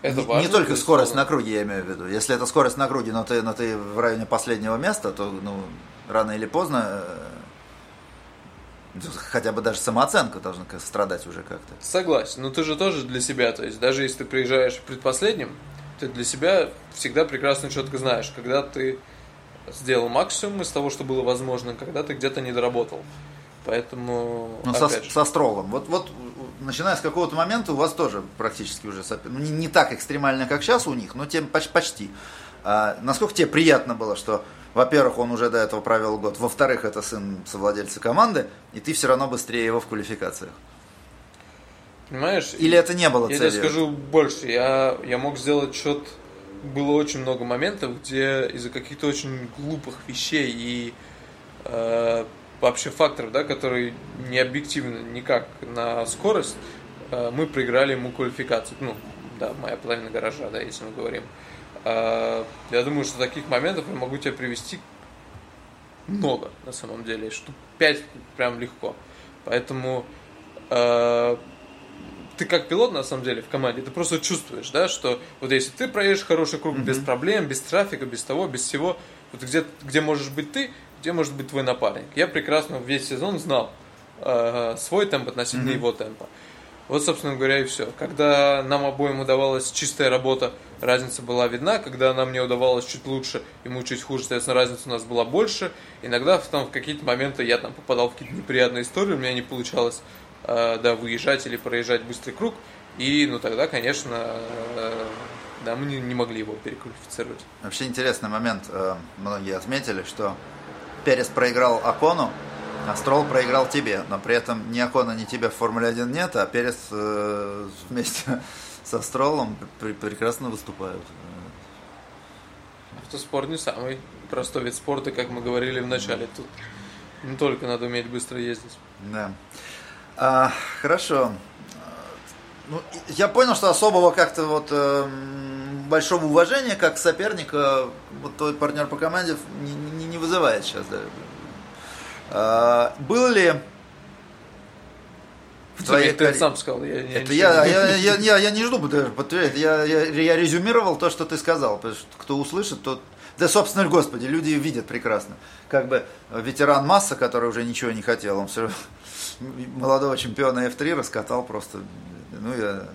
Это не, важно, не только скорость на круге, я имею в виду. Если это скорость на круге, но ты, но ты в районе последнего места, то ну, рано или поздно э, хотя бы даже самооценка должна страдать уже как-то. Согласен, но ты же тоже для себя, то есть даже если ты приезжаешь предпоследним, ты для себя всегда прекрасно четко знаешь, когда ты сделал максимум из того, что было возможно, когда ты где-то не доработал. Поэтому, Ну, со, же, со стролом. Вот, вот, начиная с какого-то момента у вас тоже практически уже ну, не, не так экстремально, как сейчас у них, но тем поч- почти. А, насколько тебе приятно было, что, во-первых, он уже до этого провел год, во-вторых, это сын совладельца команды, и ты все равно быстрее его в квалификациях. понимаешь? Или это не было Я целью? тебе скажу больше. Я, я мог сделать счет. Было очень много моментов, где из-за каких-то очень глупых вещей и э, вообще факторов, да, которые не объективны никак на скорость, э, мы проиграли ему квалификацию. Ну, да, моя половина гаража, да, если мы говорим. А, я думаю, что таких моментов я могу тебе привести много, на самом деле. Штук 5 прям легко. Поэтому э, ты как пилот, на самом деле, в команде, ты просто чувствуешь, да, что вот если ты проедешь хороший круг mm-hmm. без проблем, без трафика, без того, без всего, вот где, где можешь быть ты, где может быть твой напарник. Я прекрасно весь сезон знал э, свой темп относительно mm-hmm. его темпа. Вот, собственно говоря, и все. Когда нам обоим удавалась чистая работа, разница была видна. Когда нам не удавалось чуть лучше, ему чуть хуже, соответственно, разница у нас была больше. Иногда там, в какие-то моменты я там попадал в какие-то неприятные истории, у меня не получалось да, выезжать или проезжать быстрый круг. И, ну, тогда, конечно, э, да, мы не, не могли его переквалифицировать. Вообще интересный момент. Э, многие отметили, что Перес проиграл Акону, а Строл проиграл тебе, но при этом ни Акона, ни тебя в Формуле 1 нет, а Перес э, вместе со Стролом пр- прекрасно выступают. Автоспорт не самый простой вид спорта, как мы говорили в начале. Тут не только надо уметь быстро ездить. Да. А, хорошо. Ну, я понял, что особого как-то вот э, большого уважения, как соперника, вот твой партнер по команде не, не, не вызывает сейчас даже. А, был ли в твоей ты карьере... сам сказал. Я, я, это я, я, я, я, я не жду подтверждать. Я, я, я резюмировал то, что ты сказал. Потому что кто услышит, тот... Да, собственно, господи, люди видят прекрасно. Как бы ветеран Масса, который уже ничего не хотел, он все молодого чемпиона F3 раскатал просто. Ну, я...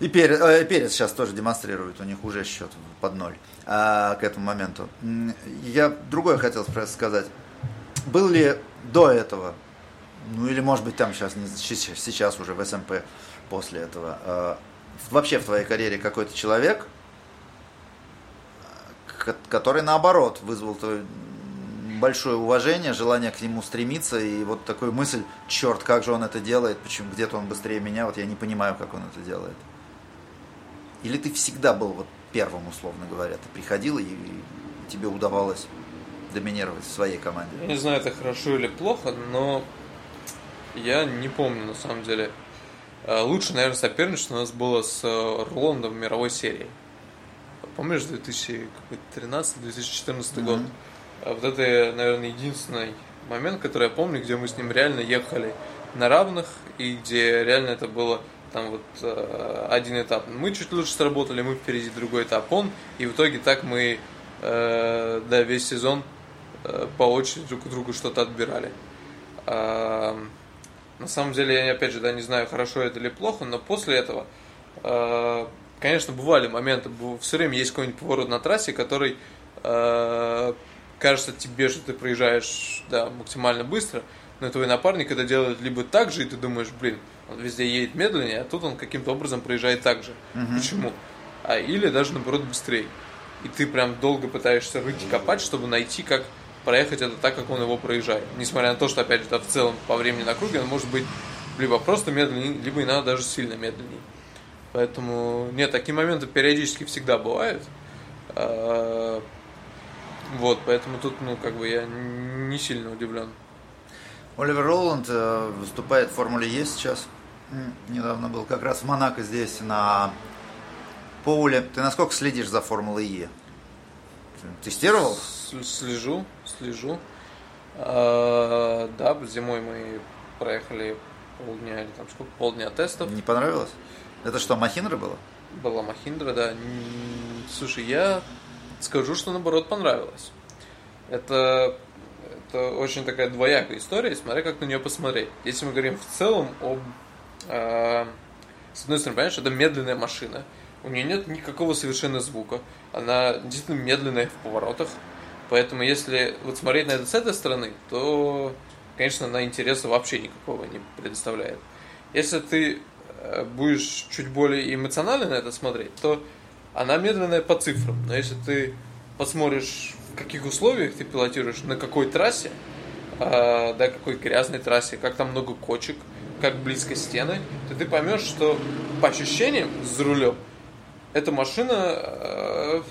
И Перец, э, Перец сейчас тоже демонстрирует, у них уже счет под ноль а, к этому моменту. Я другое хотел сказать был ли до этого, ну или может быть там сейчас, сейчас уже в СМП после этого, э, вообще в твоей карьере какой-то человек, который наоборот вызвал твое большое уважение, желание к нему стремиться и вот такую мысль, черт, как же он это делает, почему где-то он быстрее меня, вот я не понимаю, как он это делает. Или ты всегда был вот первым, условно говоря, ты приходил и тебе удавалось доминировать в своей команде? Я не знаю, это хорошо или плохо, но я не помню на самом деле. А, лучше, наверное, соперничество у нас было с э, Роландом в мировой серии. Помнишь, 2013-2014 mm-hmm. год? А вот это, наверное, единственный момент, который я помню, где мы с ним реально ехали на равных, и где реально это было там вот э, один этап. Мы чуть лучше сработали, мы впереди другой этап он, и в итоге так мы э, да, весь сезон Э, по очереди друг у друга что-то отбирали. А, на самом деле, я опять же да, не знаю, хорошо это или плохо, но после этого, а, конечно, бывали моменты, все время есть какой-нибудь поворот на трассе, который кажется тебе, что ты проезжаешь да, максимально быстро, но твой напарник это делает либо так же, и ты думаешь, блин, он везде едет медленнее, а тут он каким-то образом проезжает так же. Угу. Почему? А или даже наоборот быстрее. И ты прям долго пытаешься рыть и копать, чтобы найти, как проехать это так, как он его проезжает. Несмотря на то, что, опять же, это в целом по времени на круге он может быть либо просто медленнее, либо иногда даже сильно медленнее. Поэтому, нет, такие моменты периодически всегда бывают. Вот, поэтому тут, ну, как бы я не сильно удивлен. Оливер Роланд э, выступает в Формуле Е сейчас. Недавно был как раз в Монако здесь на Поуле. Ты насколько следишь за Формулой Е? Тестировал? Слежу, слежу. А, да, зимой мы проехали полдня или там сколько, полдня тестов. Не понравилось? Это что, Махиндра было? Была Махиндра, да. Слушай, я скажу, что наоборот понравилось. Это, это очень такая двоякая история, смотря как на нее посмотреть. Если мы говорим в целом об... Э, с одной стороны, понимаешь, это медленная машина. У нее нет никакого совершенно звука. Она действительно медленная в поворотах. Поэтому если вот смотреть на это с этой стороны, то, конечно, она интереса вообще никакого не предоставляет. Если ты э, будешь чуть более эмоционально на это смотреть, то она медленная по цифрам. Но если ты посмотришь, в каких условиях ты пилотируешь, на какой трассе, э, да, какой грязной трассе, как там много кочек, как близко стены, то ты поймешь, что по ощущениям за рулем эта машина э,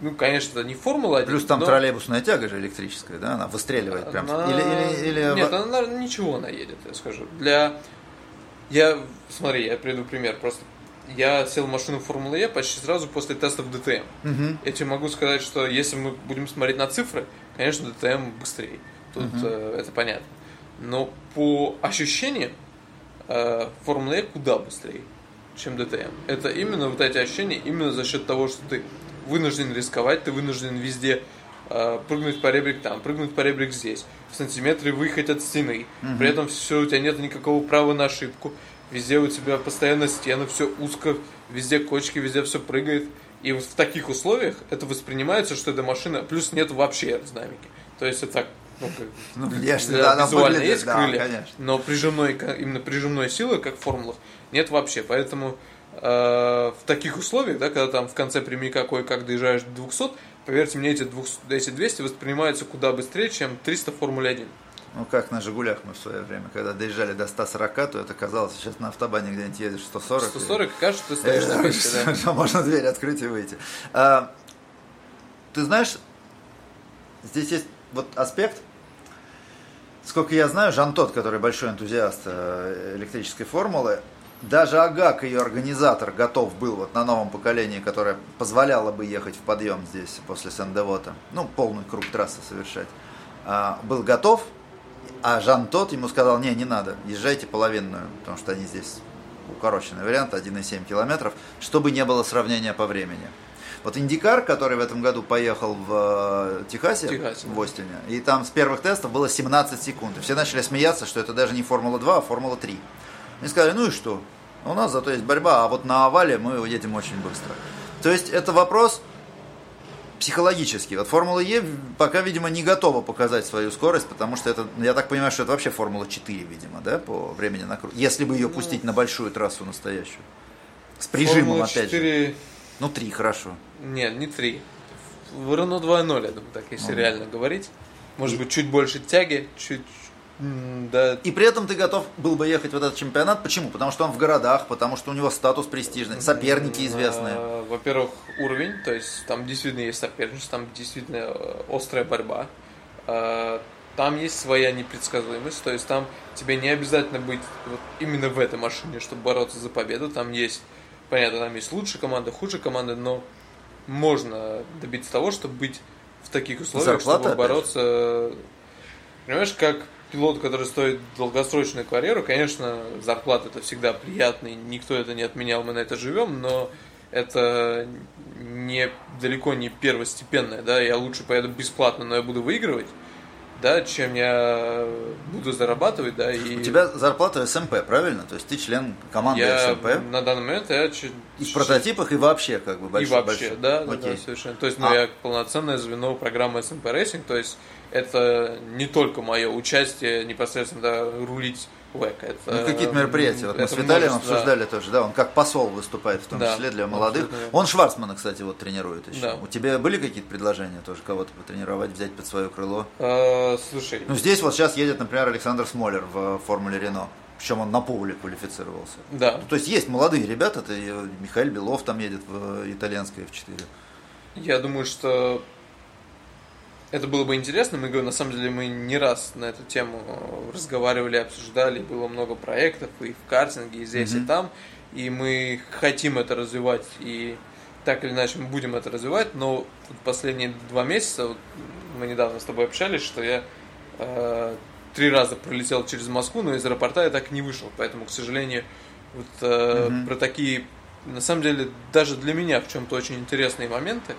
ну, конечно, это не Формула-1. Плюс там но... троллейбусная тяга же электрическая, да, она выстреливает прям. Она... Или, или, или... Нет, она, ничего она едет, я скажу. Для... Я, смотри, я приведу пример. Просто я сел в машину Формулы Е почти сразу после тестов ДТМ. Мгм. Я тебе могу сказать, что если мы будем смотреть на цифры, конечно, ДТМ быстрее. Тут э, это понятно. Но по ощущениям э, Формула Е куда быстрее, чем ДТМ. Это именно вот эти ощущения, именно за счет того, что ты вынужден рисковать, ты вынужден везде э, прыгнуть по ребрик там, прыгнуть по ребрик здесь, в сантиметре выехать от стены. При этом все, у тебя нет никакого права на ошибку. Везде у тебя постоянно стены, все узко, везде кочки, везде все прыгает. И вот в таких условиях это воспринимается, что эта машина, плюс нет вообще аэродинамики. То есть это так, ну, как, Ну, внешне, да, да, визуально выглядит, есть да, крылья, конечно. но прижимной, именно прижимной силы, как в формулах, нет вообще. Поэтому э, в таких условиях, да, когда там в конце прямика кое-как доезжаешь до 200, поверьте мне, эти, 200, эти 200 воспринимаются куда быстрее, чем 300 в Формуле 1. Ну, как на «Жигулях» мы в свое время, когда доезжали до 140, то это казалось, сейчас на автобане где-нибудь едешь 140. 140, кажется, ты стоишь на месте, да. Можно дверь открыть и выйти. А, ты знаешь, здесь есть вот аспект, сколько я знаю, Жан Тот, который большой энтузиаст э, электрической формулы, даже Агак, ее организатор, готов был вот на новом поколении, которое позволяло бы ехать в подъем здесь после Сен-Девота, ну, полный круг трассы совершать, а, был готов, а Жан Тот ему сказал, не, не надо, езжайте половинную, потому что они здесь укороченный вариант, 1,7 километров, чтобы не было сравнения по времени. Вот Индикар, который в этом году поехал в э, Техасе, Техасе, в. Остине, и там с первых тестов было 17 секунд. И все начали смеяться, что это даже не Формула-2, а Формула-3. Они сказали, ну и что? У нас зато есть борьба, а вот на овале мы едем очень быстро. То есть это вопрос психологический. Вот Формула Е пока, видимо, не готова показать свою скорость, потому что это, я так понимаю, что это вообще Формула 4, видимо, да, по времени на круг. Если бы ее пустить на большую трассу настоящую. С прижимом, Формула опять же. 4, Ну, 3, хорошо. нет, не 3. В Renault 2.0, я думаю, так, если реально говорить. Может быть, чуть больше тяги, чуть, да, И при этом ты готов был бы ехать в этот чемпионат. Почему? Потому что он в городах, потому что у него статус престижный, соперники известные. А, Во-первых, уровень, то есть там действительно есть соперничество, там действительно э, острая борьба. А, Там есть своя непредсказуемость, то есть там тебе не обязательно быть вот именно в этой машине, чтобы бороться за победу. Там есть, понятно, там есть лучшие команды, худшие команды, но можно добиться того, чтобы быть в таких условиях, Зарплата, чтобы опять же. бороться. Понимаешь, как пилот, который стоит долгосрочную карьеру, конечно, зарплата это всегда приятно, и никто это не отменял, мы на это живем, но это не далеко не первостепенное, да, я лучше поеду бесплатно, но я буду выигрывать, да, чем я буду зарабатывать, да, и У тебя зарплата СМП, правильно? То есть ты член команды я СМП. на данный момент я И в прототипах, и вообще, как бы, и большой. вообще, большой. да, да, да, Окей. совершенно. То есть, ну, А- я полноценное звено программы SMP Racing, то есть это не только мое участие непосредственно да, рулить Это, Ну, какие-то мероприятия. Вот мы с Виталием множество, обсуждали тоже, да, он как посол выступает, в том Да, числе для молодых. абсолютно. Он Шварцмана, кстати, вот тренирует еще. Да. У тебя были какие-то предложения тоже кого-то потренировать, взять под свое крыло? Э, слушай, Ну, здесь вот сейчас едет, например, Александр Смолер в э, Формуле Рено. Причем он на поле квалифицировался. да, Ну, то есть есть молодые ребята, это и Михаил Белов там едет в э, итальянской F4. я думаю, что это было бы интересно. Мы, на самом деле, мы не раз на эту тему разговаривали, обсуждали. Было много проектов и в картинге, и здесь, и там. И мы хотим это развивать. И так или иначе мы будем это развивать. Но последние два месяца, вот мы недавно с тобой общались, что я э, три раза пролетел через Москву, но из аэропорта я так и не вышел. Поэтому, к сожалению, вот э, про такие, на самом деле, даже для меня в чем-то очень интересные моменты,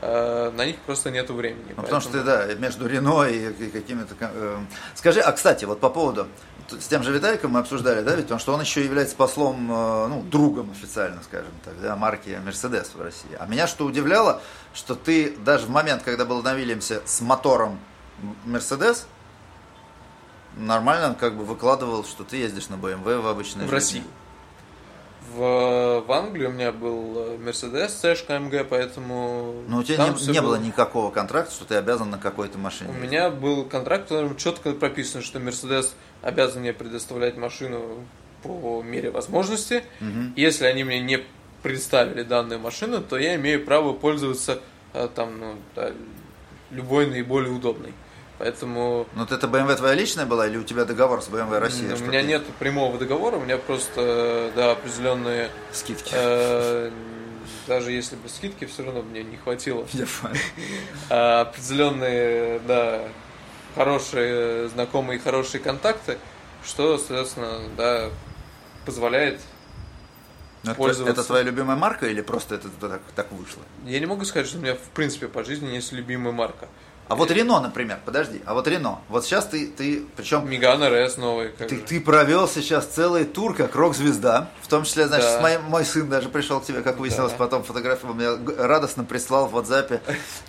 на них просто нету времени. Ну, потому что Поэтому- да, между Рено и, какими-то... э, Скажи, а, кстати, вот по поводу... С тем же Виталиком мы обсуждали, да, ведь, потому что он еще является послом, э, ну, другом официально, скажем так, да, марки Mercedes в России. А меня что удивляло, что ты даже в момент, когда был на Вильямсе с мотором Mercedes, нормально как бы выкладывал, что ты ездишь на BMW в обычной в жизни. России. В, в Англии у меня был э, Mercedes C AMG, поэтому... Но у тебя не, не было никакого контракта, что ты обязан на какой-то машине. У ездить. меня был контракт, в котором четко прописано, что Mercedes обязан мне предоставлять машину по мере возможности. Если они мне не представили данную машину, то я имею право пользоваться э, там, ну, да, любой наиболее удобной. Поэтому вот это BMW твоя личная была или у тебя договор с BMW Россия? у меня ты- нет прямого договора, у меня просто да, определенные, Скидки. э, даже если бы скидки, все равно мне не хватило. Я понял. А, определенные, да, хорошие знакомые, хорошие контакты, что, соответственно, да, позволяет. Это- Пользоваться. Это твоя любимая марка или просто это так, так вышло? Я не могу сказать, что у меня в принципе по жизни есть любимая марка. А вот Рено, например, подожди, а вот Рено, вот сейчас ты, ты причем Меган РС новый. Ты, же. ты провел сейчас целый тур как рок-звезда, в том числе, значит, Да. моим- мой сын даже пришел к тебе, как выяснилось, Да. потом фотографию мне радостно прислал в WhatsApp.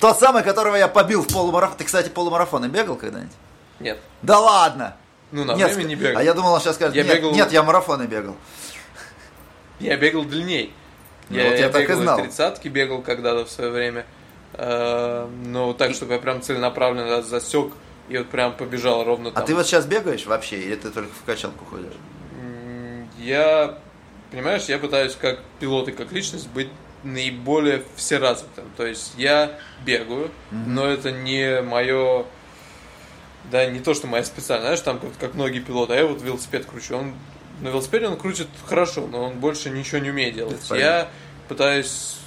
Тот самый, которого я побил в полумарафон. Ты, кстати, полумарафоны бегал когда-нибудь? Нет. Да ладно! Ну, на Нет, время не бегал. А я думал, он сейчас скажет, Я нет, бегал- нет, я марафоны бегал. Я бегал длинней. Ну, вот я так и бегал знал. тридцатки бегал когда-то в свое время. Э, Но так, чтобы я прям целенаправленно засек и вот прям побежал ровно А там. ты вот сейчас бегаешь вообще, или ты только в качалку ходишь? Я, понимаешь, я пытаюсь как пилот и как личность быть наиболее всеразвитым. То есть я бегаю, но это не мое, да, не то, что моя специальность, знаешь, там как, как многие пилоты, а я вот велосипед кручу. Он на велосипеде он крутит хорошо, но он больше ничего не умеет делать. Это Я пытаюсь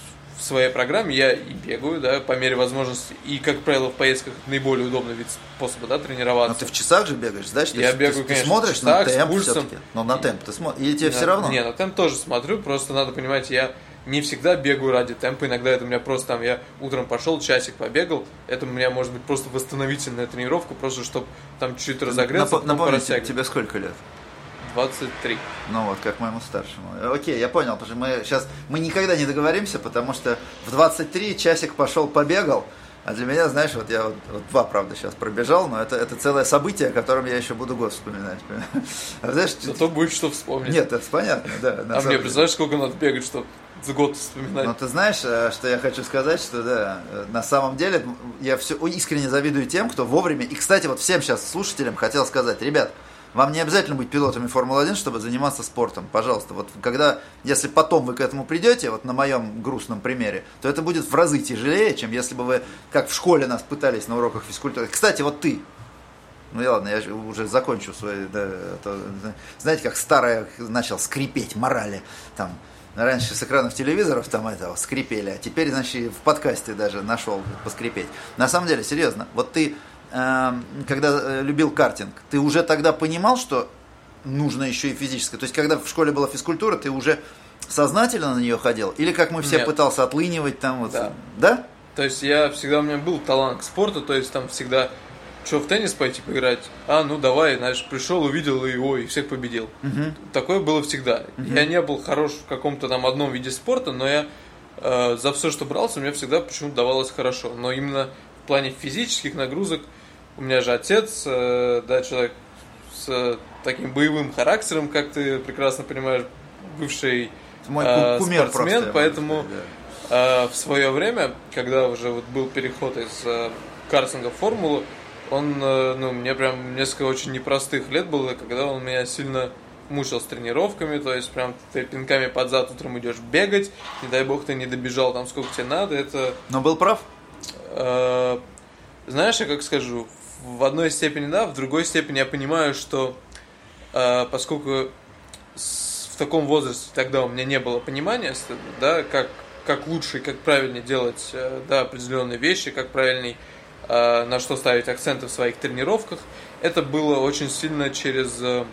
в своей программе, я и бегаю, да, по мере возможности, и, как правило, в поездках наиболее удобный вид способа, да, Но тренироваться. Ну, ты в часах же бегаешь, значит, Я ты, бегаю, ты, конечно, смотришь в часах, на с темп пульсом. все-таки. Ну, на темп ты смотришь. Или тебе Да. все равно? Не, на темп тоже смотрю, просто надо понимать, я не всегда бегаю ради темпа, иногда это у меня просто там, я утром пошел, часик побегал, это у меня может быть просто восстановительная тренировка, просто чтобы там чуть разогреться, Напо- потом Напомни, порастягивать. тебе сколько лет? 23. Ну вот, как моему старшему. Окей, я понял, потому что мы сейчас, мы никогда не договоримся, потому что в 23 часик пошел, побегал, а для меня, знаешь, вот я вот, вот два, правда, сейчас пробежал, но это, это целое событие, о котором я еще буду год вспоминать. А знаешь, Зато будет что вспомнить. нет, это понятно, да. а мне, представляешь, сколько надо бегать, чтобы за год вспоминать? Но ты знаешь, э, что я хочу сказать, что да, э, на самом деле я все искренне завидую тем, кто вовремя. И, кстати, вот всем сейчас слушателям хотел сказать, ребят, вам не обязательно быть пилотами Формулы-1, чтобы заниматься спортом. Пожалуйста, вот когда, если потом вы к этому придете, вот на моем грустном примере, то это будет в разы тяжелее, чем если бы вы, как в школе нас пытались на уроках физкультуры. Кстати, вот ты, ну я ладно, я же уже закончу свои, да, это, знаете, как старое начал скрипеть морали, там, раньше с экранов телевизоров там это скрипели, а теперь, значит, и в подкасте даже нашел поскрипеть. На самом деле, серьезно, вот ты, когда э, любил картинг, ты уже тогда понимал, что нужно еще и физическое? То есть, когда в школе была физкультура, ты уже сознательно на нее ходил? Или как мы все Нет. пытался отлынивать там вот? Да. Да? То есть я всегда, у меня был талант к спорту, то есть там всегда, что в теннис пойти поиграть? А, ну давай, знаешь, пришел, увидел и ой, всех победил. Такое было всегда. Я не был хорош в каком-то там одном виде спорта, но я э, за все, что брался, мне всегда почему-то давалось хорошо. Но именно в плане физических нагрузок, у меня же отец, э, да, человек с э, таким боевым характером, как ты прекрасно понимаешь, бывший Мой э, просто, спортсмен, могу поэтому сказать, да. а, в свое время, когда уже вот был переход из э, картинга в формулу, он, э, ну, мне прям несколько очень непростых лет было, когда он меня сильно мучил с тренировками, то есть прям ты пинками под зад утром идешь бегать, не дай бог ты не добежал там сколько тебе надо, это, Но был прав? э, знаешь, я как скажу, в одной степени да, в другой степени я понимаю, что э, поскольку с- в таком возрасте тогда у меня не было понимания, да, как, как лучше и как правильнее делать э, да, определенные вещи, как правильней э, на что ставить акценты в своих тренировках. Это было очень сильно через э,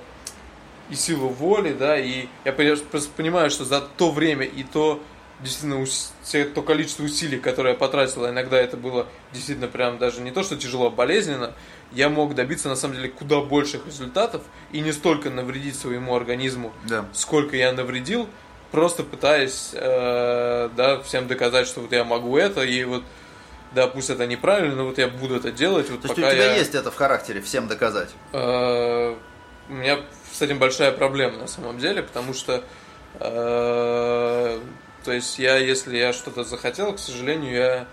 и силу воли, да, и я просто понимаю, что за то время и то действительно те- то количество усилий, которое я потратил, а иногда это было действительно прям даже не то, что тяжело, а болезненно, я мог добиться на самом деле куда больших результатов и не столько навредить своему организму, Да. сколько я навредил, просто пытаясь, э, да, всем доказать, что вот я могу это, и вот, да, пусть это неправильно, но вот я буду это делать, вот То есть пока у тебя я... есть это в характере, всем доказать. Э, У меня с этим большая проблема на самом деле, потому что, э, то есть я, если я что-то захотел, к сожалению, я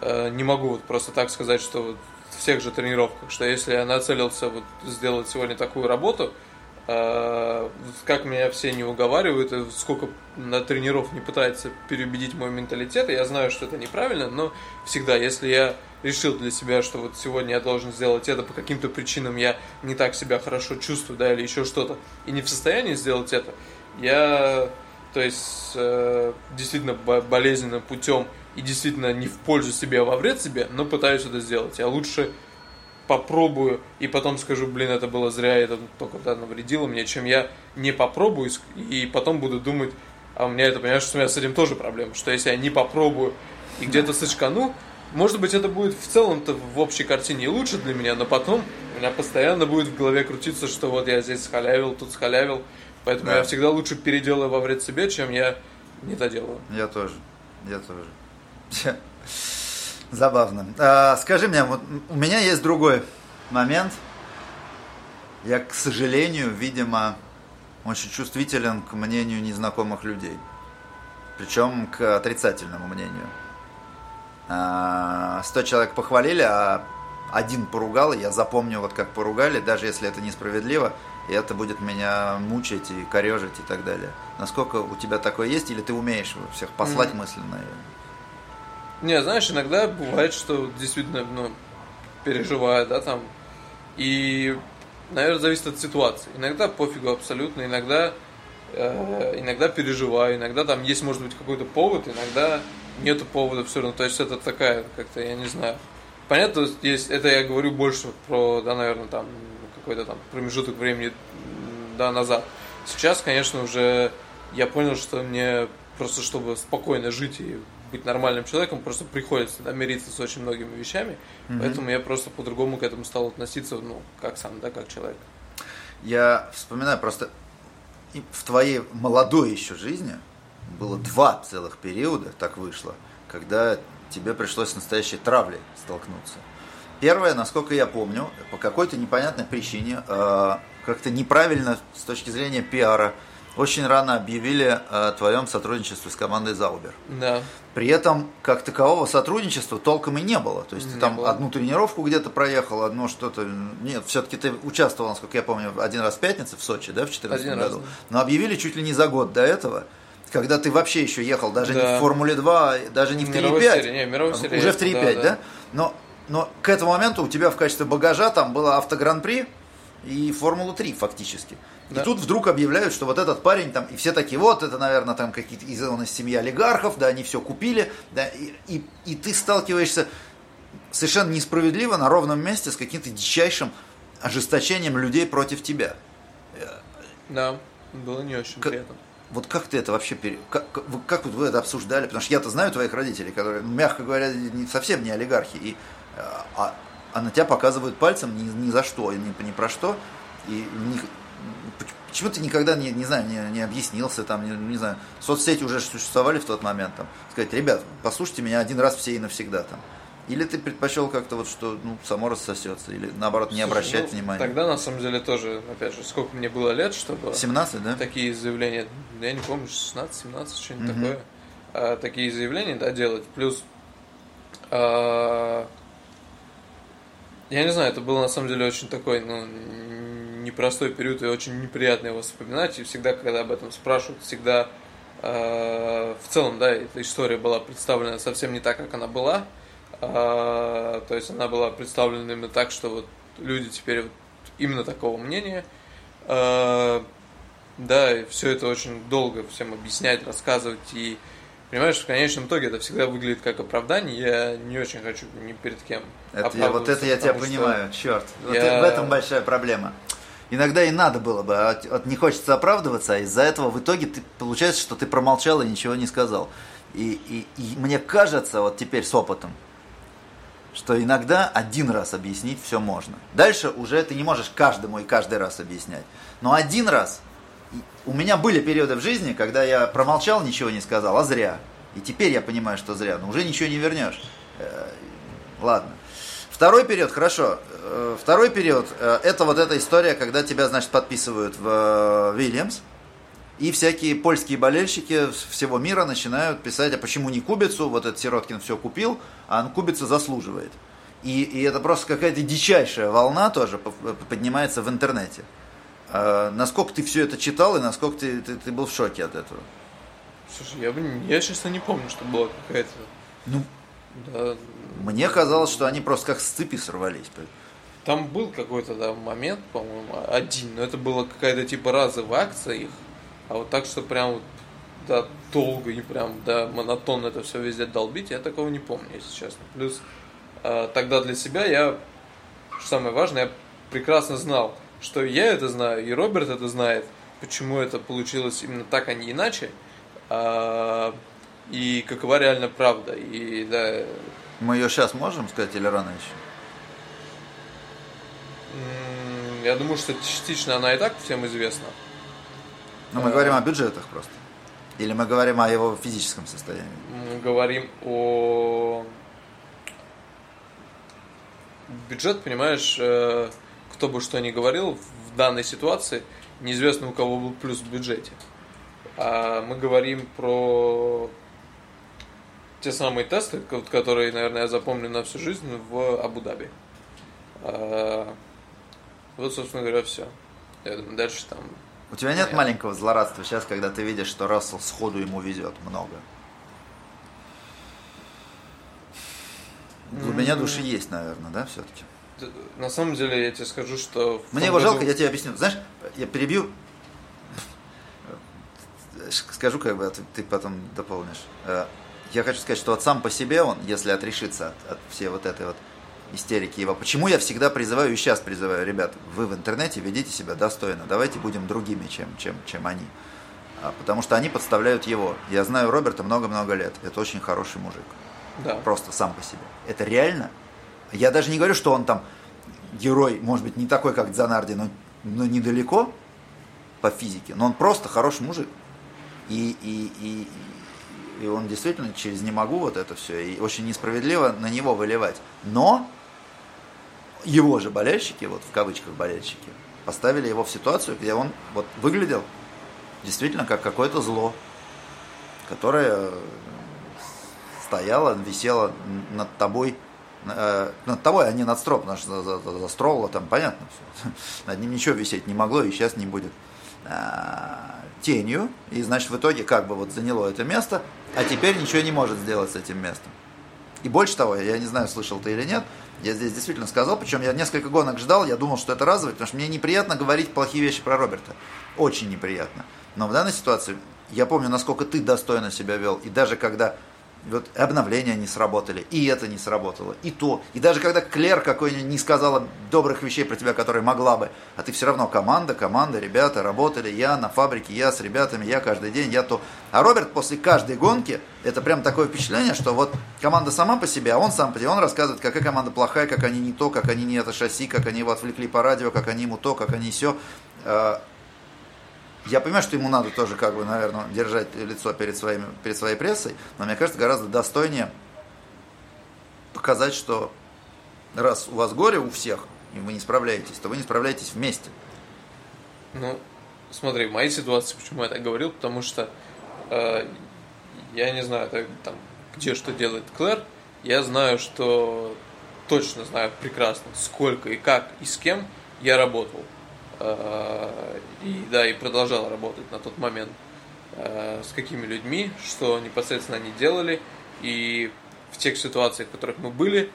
э, не могу вот просто так сказать, что вот в всех же тренировках, что если я нацелился вот сделать сегодня такую работу, А, как меня все не уговаривают, и сколько на тренеров не пытается переубедить мой менталитет, я знаю, что это неправильно, но всегда, если я решил для себя, что вот сегодня я должен сделать это, по каким-то причинам я не так себя хорошо чувствую, да, или еще что-то, и не в состоянии сделать это, я, то есть, э, действительно болезненным путем и действительно не в пользу себе, а во вред себе, но пытаюсь это сделать. Я лучше попробую и потом скажу, блин, это было зря, это только да, навредило мне, чем я не попробую и потом буду думать, а у меня это, понимаешь, что у меня с этим тоже проблема, что если я не попробую и где-то сочкану, может быть, это будет в целом-то в общей картине и лучше для меня, но потом у меня постоянно будет в голове крутиться, что вот я здесь схалявил, тут схалявил, поэтому да. я всегда лучше переделаю во вред себе, чем я не доделаю. Я тоже, я тоже. Забавно. А, скажи мне, вот у меня есть другой момент. Я, к сожалению, видимо, очень чувствителен к мнению незнакомых людей. Причем к отрицательному мнению. А, сто человек похвалили, а один поругал, я запомню, вот как поругали, даже если это несправедливо, и это будет меня мучить и корежить и так далее. Насколько у тебя такое есть, или ты умеешь всех послать mm-hmm. мысленно? Не, знаешь, иногда бывает, что действительно, ну, переживаю, да, там. И, наверное, зависит от ситуации. Иногда пофигу абсолютно, иногда, э, иногда переживаю, иногда там есть, может быть, какой-то повод, иногда нету повода все равно. То есть это такая, как-то, я не знаю. Понятно, есть, это я говорю больше про, да, наверное, там, какой-то там промежуток времени, да, назад. Сейчас, конечно, уже я понял, что мне просто, чтобы спокойно жить и быть нормальным человеком, просто приходится да, мириться с очень многими вещами. Mm-hmm. Поэтому я просто по-другому к этому стал относиться, ну, как сам, да, как человек. Я вспоминаю просто в твоей молодой еще жизни было два целых периода, так вышло, когда тебе пришлось с настоящей травлей столкнуться. Первое, насколько я помню, по какой-то непонятной причине, э, как-то неправильно с точки зрения пиара, очень рано объявили о твоем сотрудничестве с командой Заубер. Да. При этом, как такового сотрудничества толком и не было. То есть не ты там было. одну тренировку где-то проехал, одно что-то. Нет, все-таки ты участвовал, насколько я помню, один раз в пятницу в Сочи, да, в 2014 году. Раз, да. Но объявили чуть ли не за год до этого. Когда ты вообще еще ехал, даже да. не в Формуле 2, даже не в 3.5. Уже в 3.5, да, да. да? Но, но к этому моменту у тебя в качестве багажа там было автогран-при и Формула 3 фактически. Да. И тут вдруг объявляют, что вот этот парень там, и все такие, вот, это, наверное, там какие-то из, он из семьи олигархов, да, они все купили, да, и, и, и ты сталкиваешься совершенно несправедливо на ровном месте с каким-то дичайшим ожесточением людей против тебя. Да, было не очень как, приятно. Вот как ты это вообще, пере... как, как, как вот вы это обсуждали? Потому что я-то знаю твоих родителей, которые, мягко говоря, не, совсем не олигархи, и, а, а на тебя показывают пальцем ни, ни за что, ни, ни про что, и них, Почему ты никогда не, не знаю, не, не объяснился, там, не, не знаю, соцсети уже существовали в тот момент, там, сказать, ребят, послушайте меня один раз все и навсегда, там. Или ты предпочел как-то вот, что ну, само рассосется, или наоборот не Слушай, обращать ну, внимания? Тогда на самом деле тоже, опять же, сколько мне было лет, чтобы... 17, да? Такие заявления, я не помню, 16-17, что-нибудь угу. такое. А, такие заявления, да, делать. Плюс, а, я не знаю, это было на самом деле очень такой, ну, непростой период и очень неприятно его вспоминать. И всегда, когда об этом спрашивают, всегда э, в целом, да, эта история была представлена совсем не так, как она была. Э, то есть она была представлена именно так, что вот люди теперь вот именно такого мнения. Э, да, и все это очень долго всем объяснять, рассказывать и Понимаешь, в конечном итоге это всегда выглядит как оправдание. Я не очень хочу ни перед кем. Это я, вот это я тебя понимаю, черт. Вот я... в этом большая проблема иногда и надо было бы, а от, не хочется оправдываться, а из-за этого в итоге ты, получается, что ты промолчал и ничего не сказал. И, и, и мне кажется, вот теперь с опытом, что иногда один раз объяснить все можно. Дальше уже ты не можешь каждому и каждый раз объяснять. Но один раз, у меня были периоды в жизни, когда я промолчал, ничего не сказал, а зря. И теперь я понимаю, что зря, но уже ничего не вернешь. Э, ладно. Второй период, хорошо. Э, второй период, э, это вот эта история, когда тебя, значит, подписывают в Вильямс, и всякие польские болельщики всего мира начинают писать, а почему не Кубицу, вот этот Сироткин все купил, а он Кубица заслуживает. И, и это просто какая-то дичайшая волна тоже поднимается в интернете. А, насколько ты все это читал и насколько ты, ты, ты был в шоке от этого? Слушай, я, я честно не помню, что была какая-то... Ну, Да, мне казалось, что они просто как с цепи сорвались. там был какой-то да, момент, по-моему, один, но это была какая-то типа разовая акция их, а вот так, что прям вот да, долго и прям, да, монотонно это все везде долбить, я такого не помню, если честно. Плюс э, тогда для себя я, что самое важное, я прекрасно знал, что я это знаю, и Роберт это знает, почему это получилось именно так, а не иначе, а, и какова реально правда. И да, Мы ее сейчас можем сказать или рано еще? я думаю, что частично она и так всем известна. Ну, мы говорим о бюджетах просто. Или мы говорим о его физическом состоянии. Мы говорим о бюджет, понимаешь, э, кто бы что ни говорил, в данной ситуации неизвестно у кого был плюс в бюджете. А мы говорим про те самые тесты, ко- которые, наверное, я запомню на всю жизнь в Абу-Даби. А, Вот, собственно говоря, все. Я думаю, дальше там У тебя нет Понятно. маленького злорадства сейчас, когда ты видишь, что Рассел сходу ему везет много? В глубине души есть, наверное, да, все-таки? На самом деле, я тебе скажу, что... Мне его году- жалко, я тебе объясню. Знаешь, я перебью. Скажу, как бы, а ты, ты потом дополнишь. Э, Я хочу сказать, что вот сам по себе он, если отрешиться от, от всей вот этой вот истерики его. Почему я всегда призываю и сейчас призываю, ребят, вы в интернете ведите себя достойно, давайте будем другими, чем, чем, чем они. А, Потому что они подставляют его. Я знаю Роберта много-много лет. Это очень хороший мужик. Да. Просто сам по себе. Это реально. Я даже не говорю, что он там герой, может быть, не такой, как Дзанарди, но, но недалеко по физике. Но он просто хороший мужик. И, и, и, и он действительно через не могу вот это все. И очень несправедливо на него выливать. Но его же болельщики, вот в кавычках болельщики, поставили его в ситуацию, где он вот выглядел действительно как какое-то зло, которое стояла, висела над тобой, над тобой, а не над Строп, потому что за, за, за Строула там понятно все. Над ним ничего висеть не могло и сейчас не будет. А, тенью, и значит в итоге как бы вот заняло это место, а теперь ничего не может сделать с этим местом. И больше того, я не знаю, слышал ты или нет, я здесь действительно сказал, причем я несколько гонок ждал, я думал, что это разовый, потому что мне неприятно говорить плохие вещи про Роберта. Очень неприятно. Но в данной ситуации я помню, насколько ты достойно себя вел, и даже когда вот обновления не сработали, и это не сработало, и то. И даже когда Клер какой-нибудь не сказала добрых вещей про тебя, которые могла бы, а ты все равно команда, команда, ребята работали, я на фабрике, я с ребятами, я каждый день, я то. А Роберт после каждой гонки, это прям такое впечатление, что вот команда сама по себе, а он сам по себе, он рассказывает, какая команда плохая, как они не то, как они не это шасси, как они его отвлекли по радио, как они ему то, как они все. Я понимаю, что ему надо тоже, как бы, наверное, держать лицо перед, своими, перед своей прессой, но мне кажется, гораздо достойнее показать, что раз у вас горе у всех, и вы не справляетесь, то вы не справляетесь вместе. Ну, смотри, в моей ситуации, почему я так говорил, потому что э, я не знаю, так, там, где что делает Клэр, я знаю, что точно знаю прекрасно, сколько и как и с кем я работал. Э, и да, и продолжал работать на тот момент. Э, с какими людьми, что непосредственно они делали, и в тех ситуациях, в которых мы были,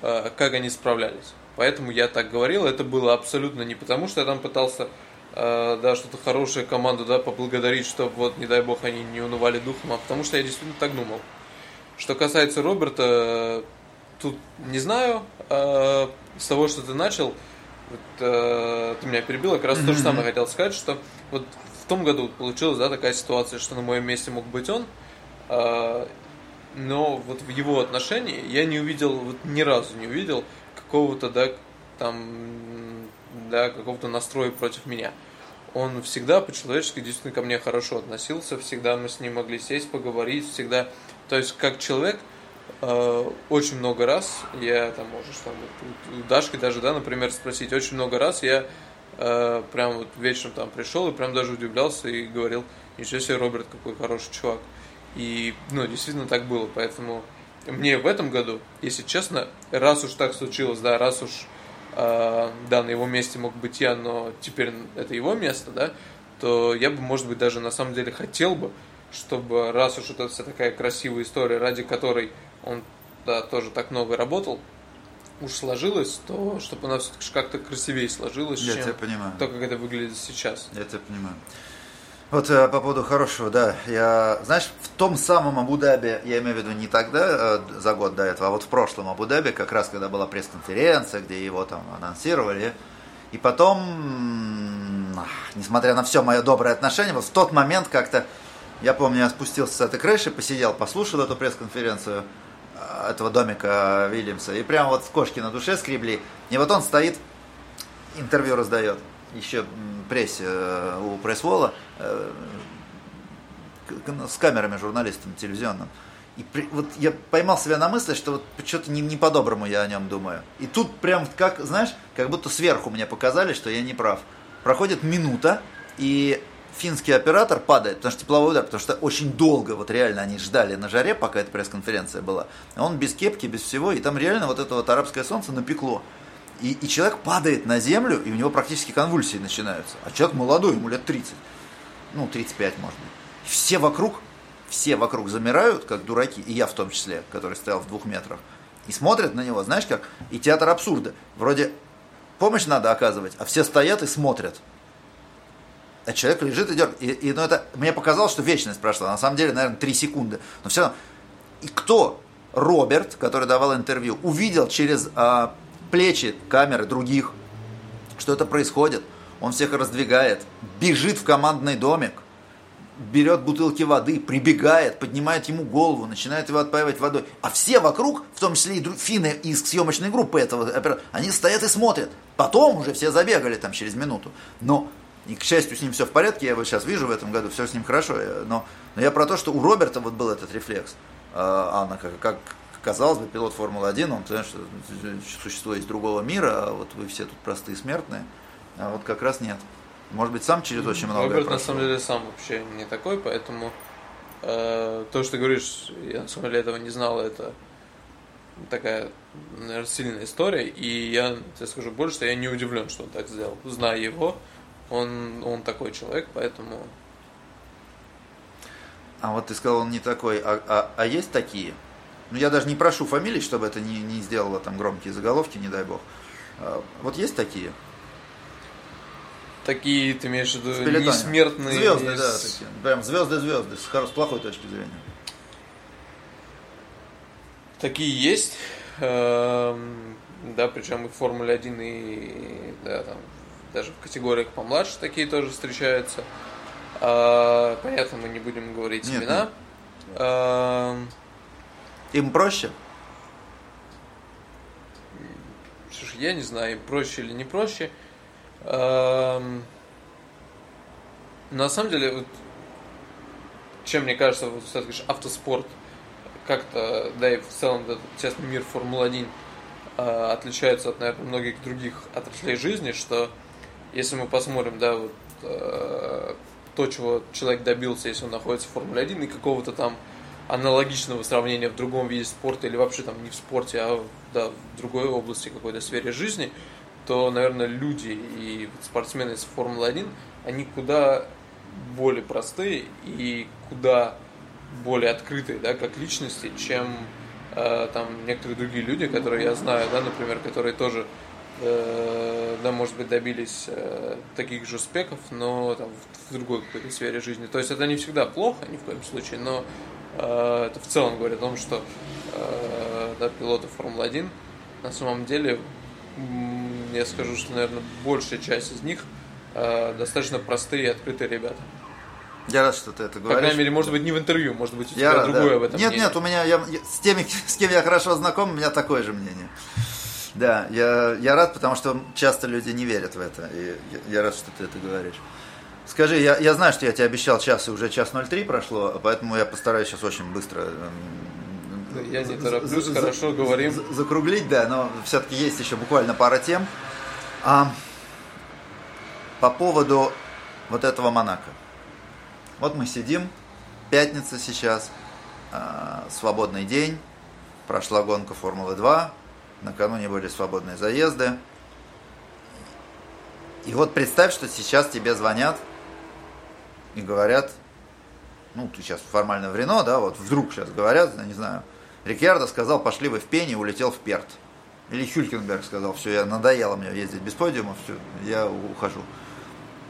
э, как они справлялись. Поэтому я так говорил, это было абсолютно не потому, что я там пытался да, что-то хорошее команду, да, поблагодарить, чтобы вот, не дай бог, они не унывали духом, а потому что я действительно так думал. Что касается Роберта, тут не знаю, с того, что ты начал, вот, э, ты меня перебил, я как раз то же самое хотел сказать, что вот в том году получилась, да, такая ситуация, что на моем месте мог быть он, э, но вот в его отношении я не увидел, вот ни разу не увидел какого-то, да, там, да, какого-то настроя против меня. Он всегда по-человечески действительно ко мне хорошо относился, всегда мы с ним могли сесть, поговорить, всегда, то есть как человек, очень много раз, я там можешь там у Дашки даже, да, например, спросить, очень много раз я э, прям вот вечером там пришел и прям даже удивлялся и говорил, ничего себе, Роберт, какой хороший чувак. И, ну, действительно так было, поэтому мне в этом году, если честно, раз уж так случилось, да, раз уж э, да, на его месте мог быть я, но теперь это его место, да, то я бы, может быть, даже на самом деле хотел бы, чтобы раз уж это вся такая красивая история, ради которой он да, тоже так много работал, уж сложилось, то чтобы она все-таки как-то красивее сложилась, Я чем тебя понимаю. то, как это выглядит сейчас. Я тебя понимаю. Вот э, по поводу хорошего, да, я, знаешь, в том самом Абу-Даби, я имею в виду не тогда, э, за год до этого, а вот в прошлом Абу-Даби, как раз когда была пресс-конференция, где его там анонсировали, и потом, несмотря на все мое доброе отношение, вот в тот момент как-то, я помню, я спустился с этой крыши, посидел, послушал эту пресс-конференцию этого домика Вильямса, и прямо вот в кошки на душе скребли, и вот он стоит, интервью раздает, еще прессе, э, у пресс-вола, э, с камерами журналистами телевизионным. И при- вот я поймал себя на мысли, что вот что-то не, не по-доброму я о нем думаю. И тут прям как, знаешь, как будто сверху мне показали, что я не прав. Проходит минута, и финский оператор падает, потому что тепловой удар, потому что очень долго, вот реально они ждали на жаре, пока эта пресс-конференция была. Он без кепки, без всего, и там реально вот это вот арабское солнце напекло. И, и человек падает на землю, и у него практически конвульсии начинаются. А человек молодой, ему лет 30. Ну, 35, может быть. Все вокруг, все вокруг замирают, как дураки, и я в том числе, который стоял в двух метрах, и смотрят на него, знаешь как, и театр абсурда. Вроде помощь надо оказывать, а все стоят и смотрят. А человек лежит и дергает. И, и, ну, это, мне показалось, что вечность прошла. На самом деле, наверное, 3 секунды. Но все равно. И кто? Роберт, который давал интервью, увидел через а, плечи камеры других, что это происходит. Он всех раздвигает, бежит в командный домик, берет бутылки воды, прибегает, поднимает ему голову, начинает его отпаивать водой. А все вокруг, в том числе и финны из съемочной группы этого они стоят и смотрят. Потом уже все забегали там через минуту. Но, и к счастью, с ним все в порядке, я его сейчас вижу в этом году, все с ним хорошо. Я- Но, но я про то, что у Роберта вот был этот рефлекс. А, Анна, как, как казалось бы, пилот Формулы-1, он, что существо из другого мира, а вот вы все тут простые смертные. А вот как раз нет. Может быть, сам через очень много Роберт на самом деле сам вообще не такой, поэтому э, то, что ты говоришь, я на самом деле этого не знал, это такая, наверное, сильная история, и я тебе скажу больше, что я не удивлен, что он так сделал. Зная его, он, он такой человек, поэтому А вот ты сказал, он не такой. А, а, а есть такие? Ну, я даже не прошу фамилий, чтобы это не, не сделало там громкие заголовки, не дай бог. А, вот есть такие? такие, ты имеешь в виду, несмертные... Звезды, да, с- такие. Прям звезды-звезды, с, с плохой точки зрения. Такие есть. Эм, Да, причем и в Формуле 1, и да, там, даже в категориях помладше такие тоже встречаются. А, Понятно, мы не будем говорить Нет, имена. Эм, Им проще? Слушай, я не знаю, проще или не проще. Эм, На самом деле, вот, чем мне кажется, вот, все говоришь, автоспорт как-то, да и в целом этот тесный мир Формулы-1 э, отличается от, наверное, многих других отраслей жизни, что если мы посмотрим, да, вот э, то, чего человек добился, если он находится в Формуле 1, и какого-то там аналогичного сравнения в другом виде спорта или вообще там не в спорте, а да, в другой области, какой-то сфере жизни, то, наверное, люди и спортсмены из Формулы 1, они куда более простые и куда более открытые, да, как личности, чем э, там некоторые другие люди, которые я знаю, да, например, которые тоже, да, может быть, добились э, таких же успехов, но там в, другой какой-то сфере жизни. То есть это не всегда плохо, ни в коем случае, но э, это в целом говорит о том, что э, да, пилоты Формулы-1 на самом деле, я скажу, что, наверное, большая часть из них э, достаточно простые и открытые ребята. Я рад, что ты это По говоришь. крайней мере, может быть, не в интервью, может быть, у Я тебя рад, другое да. в этом Нет, мнение. нет, у меня я, я- с теми, с кем я хорошо знаком, у меня такое же мнение. Да, я, я рад, потому что часто люди не верят в это. И я, я рад, что ты это говоришь. Скажи, я, я знаю, что я тебе обещал час, и уже час 03 прошло, поэтому я постараюсь сейчас очень быстро эм, я не тороплюсь, за- хорошо за- говорим. за- закруглить, да, но все-таки есть еще буквально пара тем. А, по поводу вот этого Монако. Вот мы сидим, пятница сейчас, а, свободный день, прошла гонка Формулы 2, накануне были свободные заезды. И вот представь, что сейчас тебе звонят и говорят, ну, ты сейчас формально в Рено, да, вот вдруг сейчас говорят, я не знаю, Рикьярдо сказал, пошли вы в пени, улетел в Перт. Или Хюлькенберг сказал, все, я надоело мне ездить без подиума, все, я ухожу.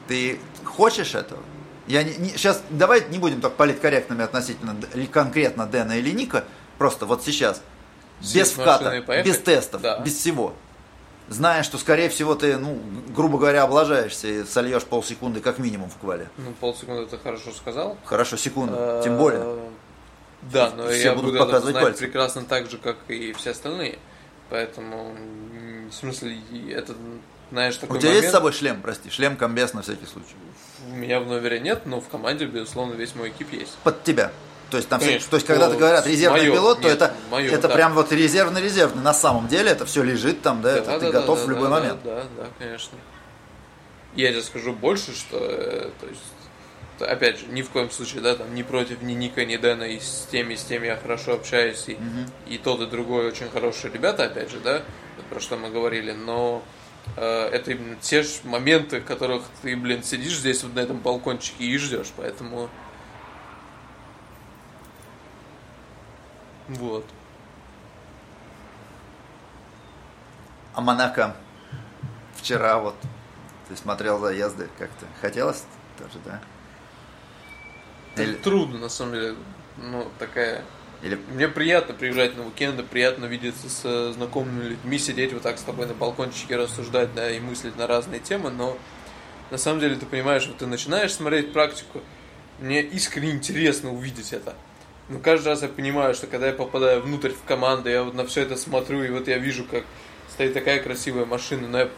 Ты хочешь этого? Я не, не, сейчас давай не будем так политкорректными относительно конкретно Дэна или Ника, просто вот сейчас, Сесть без вката, без тестов, Да. без всего. Зная, что, скорее всего, ты, ну, грубо говоря, облажаешься и сольешь полсекунды как минимум в квале. Ну, полсекунды ты хорошо сказал. Хорошо, секунду, тем более. Да, но Все я будут буду показывать знать пальцем. прекрасно так же, как и все остальные. Поэтому, в смысле, это, знаешь, такой У тебя момент... есть с собой шлем, прости, шлем комбез на всякий случай? У меня в номере нет, но в команде, безусловно, весь мой экип есть. Под тебя. То есть, там все- то есть когда О, ты говорят резервный моё, пилот, то нет, это, моё, это да. прям вот резервный-резервный. На самом деле это все лежит там, да, это ты готов в любой да, момент. Да, да, конечно. Я тебе скажу больше, что, э, то есть, опять же, ни в коем случае, да, там, ни против ни Ника, ни Дэна, и с теми, с теми я хорошо общаюсь, и, и тот, и другой очень хорошие ребята, опять же, да, про что мы говорили, но э, это именно те ж моменты, в которых ты, блин, сидишь здесь вот на этом балкончике и ждешь, поэтому... Вот. А Монако вчера вот ты смотрел заезды, как-то хотелось тоже, да? Это Или, трудно, на самом деле. Ну, такая... или Мне приятно приезжать на уикенды, приятно видеться с знакомыми людьми, сидеть вот так с тобой на балкончике, рассуждать, да, и мыслить на разные темы, но на самом деле ты понимаешь, вот ты начинаешь смотреть практику, мне искренне интересно увидеть это. Но каждый раз я понимаю, что когда я попадаю внутрь в команду, я вот на все это смотрю, и вот я вижу, как стоит такая красивая машина, но я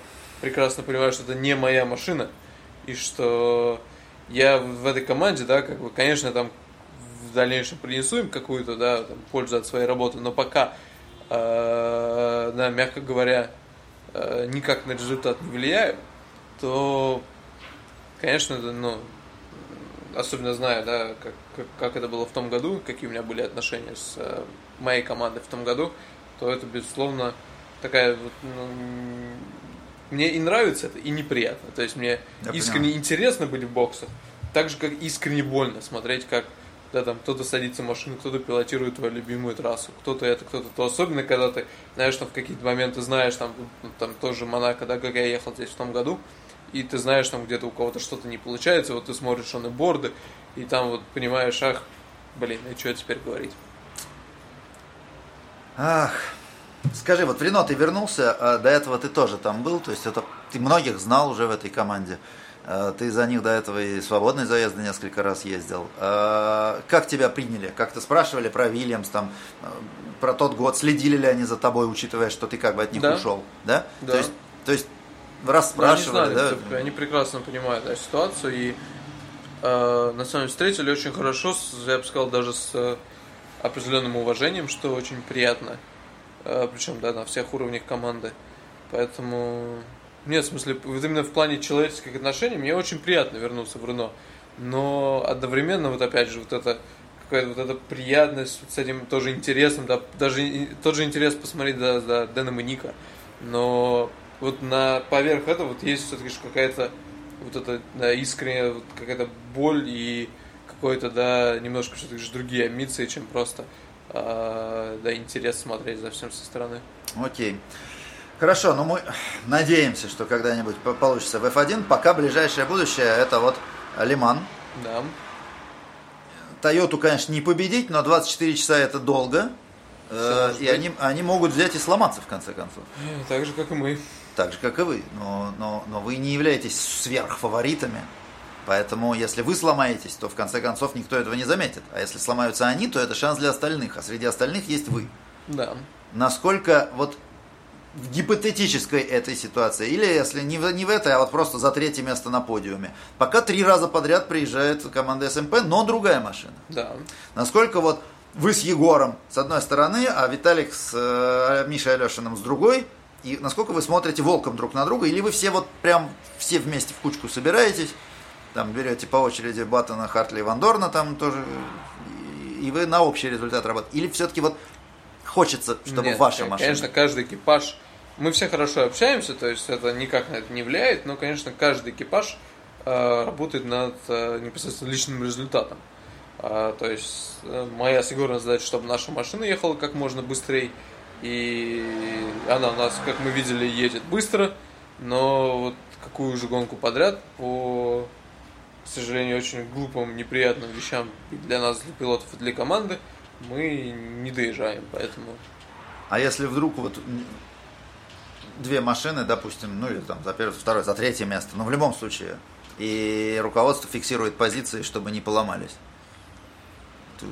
прекрасно понимаю, что это не моя машина, и что я в в этой команде, да, как бы, конечно, там в дальнейшем принесу им какую-то, да, там, пользу от своей работы, но пока, э, да, мягко говоря, э, никак на результат не влияю, то, конечно, это, ну, особенно зная, да, как, как, как это было в том году, какие у меня были отношения с э, моей командой в том году, то это, безусловно, такая вот, ну, мне и нравится это, и неприятно. То есть мне Я искренне понимаю. интересно быть в боксах, так же, как искренне больно смотреть, как да, там кто-то садится в машину, кто-то пилотирует твою любимую трассу, кто-то это, кто-то то. Особенно, когда ты, знаешь, там в какие-то моменты знаешь, там, там тоже Монако, да, как я ехал здесь в том году, и ты знаешь, там где-то у кого-то что-то не получается, вот ты смотришь он и борды, и там вот понимаешь, ах, блин, и что теперь говорить? Ах, скажи, вот в Рено ты вернулся, а до этого ты тоже там был, то есть это ты многих знал уже в этой команде. А, Ты за них до этого и свободные заезды несколько раз ездил. А, Как тебя приняли? Как-то спрашивали про Вильямс, там, а, про тот год, следили ли они за тобой, учитывая, что ты как бы от них Да. ушел? Да? Да. То есть, то есть Ну, они спрашивали, знали, да? они прекрасно понимают да, ситуацию и э, на самом деле встретили очень хорошо, я бы сказал, даже с э, определенным уважением, что очень приятно. Э, причем, да, на всех уровнях команды. Поэтому нет, в смысле, вот именно в плане человеческих отношений мне очень приятно вернуться в Рено. Но одновременно, вот опять же, вот это какая-то вот эта приятность вот с этим тоже интересом, да, даже тот же интерес посмотреть за, за Дэном и Ника. Но вот на поверх этого вот есть все-таки какая-то вот эта да, искренняя вот какая-то боль и какой-то, да, немножко все-таки другие амбиции, чем просто а, да, интерес смотреть за всем со стороны. Окей. Хорошо, но мы надеемся, что когда-нибудь по- получится в F1. Пока ближайшее будущее это вот Лиман. Да. Тойоту, конечно, не победить, но 24 часа это долго. Э, И они, они могут взять и сломаться в конце концов. Так же, как и мы. Так же, как и вы. Но, но, но вы не являетесь сверхфаворитами. Поэтому, если вы сломаетесь, то в конце концов никто этого не заметит. А если сломаются они, то это шанс для остальных. А среди остальных есть вы. Да. насколько вот в гипотетической этой ситуации, или если не в, не в этой, а вот просто за третье место на подиуме, пока три раза подряд приезжает команда СМП, но другая машина. Да. Насколько вот вы с Егором с одной стороны, а Виталик с э, Мишей Алешиным с другой, и насколько вы смотрите волком друг на друга, или вы все вот прям все вместе в кучку собираетесь, там берете по очереди Баттона, Хартли и Вандорна там тоже, и, вы на общий результат работаете. Или все-таки вот хочется, чтобы Нет, ваша машина. Конечно, каждый экипаж мы все хорошо общаемся, то есть это никак на это не влияет, но, конечно, каждый экипаж э, работает над э, непосредственно личным результатом. А, то есть э, моя сигурная задача, чтобы наша машина ехала как можно быстрее, и она у нас, как мы видели, едет быстро, но вот какую же гонку подряд по, к сожалению, очень глупым, неприятным вещам для нас, для пилотов и для команды, мы не доезжаем, поэтому... А если вдруг вот две машины, допустим, ну или там за первое, второе, за третье место, но в любом случае, и руководство фиксирует позиции, чтобы не поломались. Ты,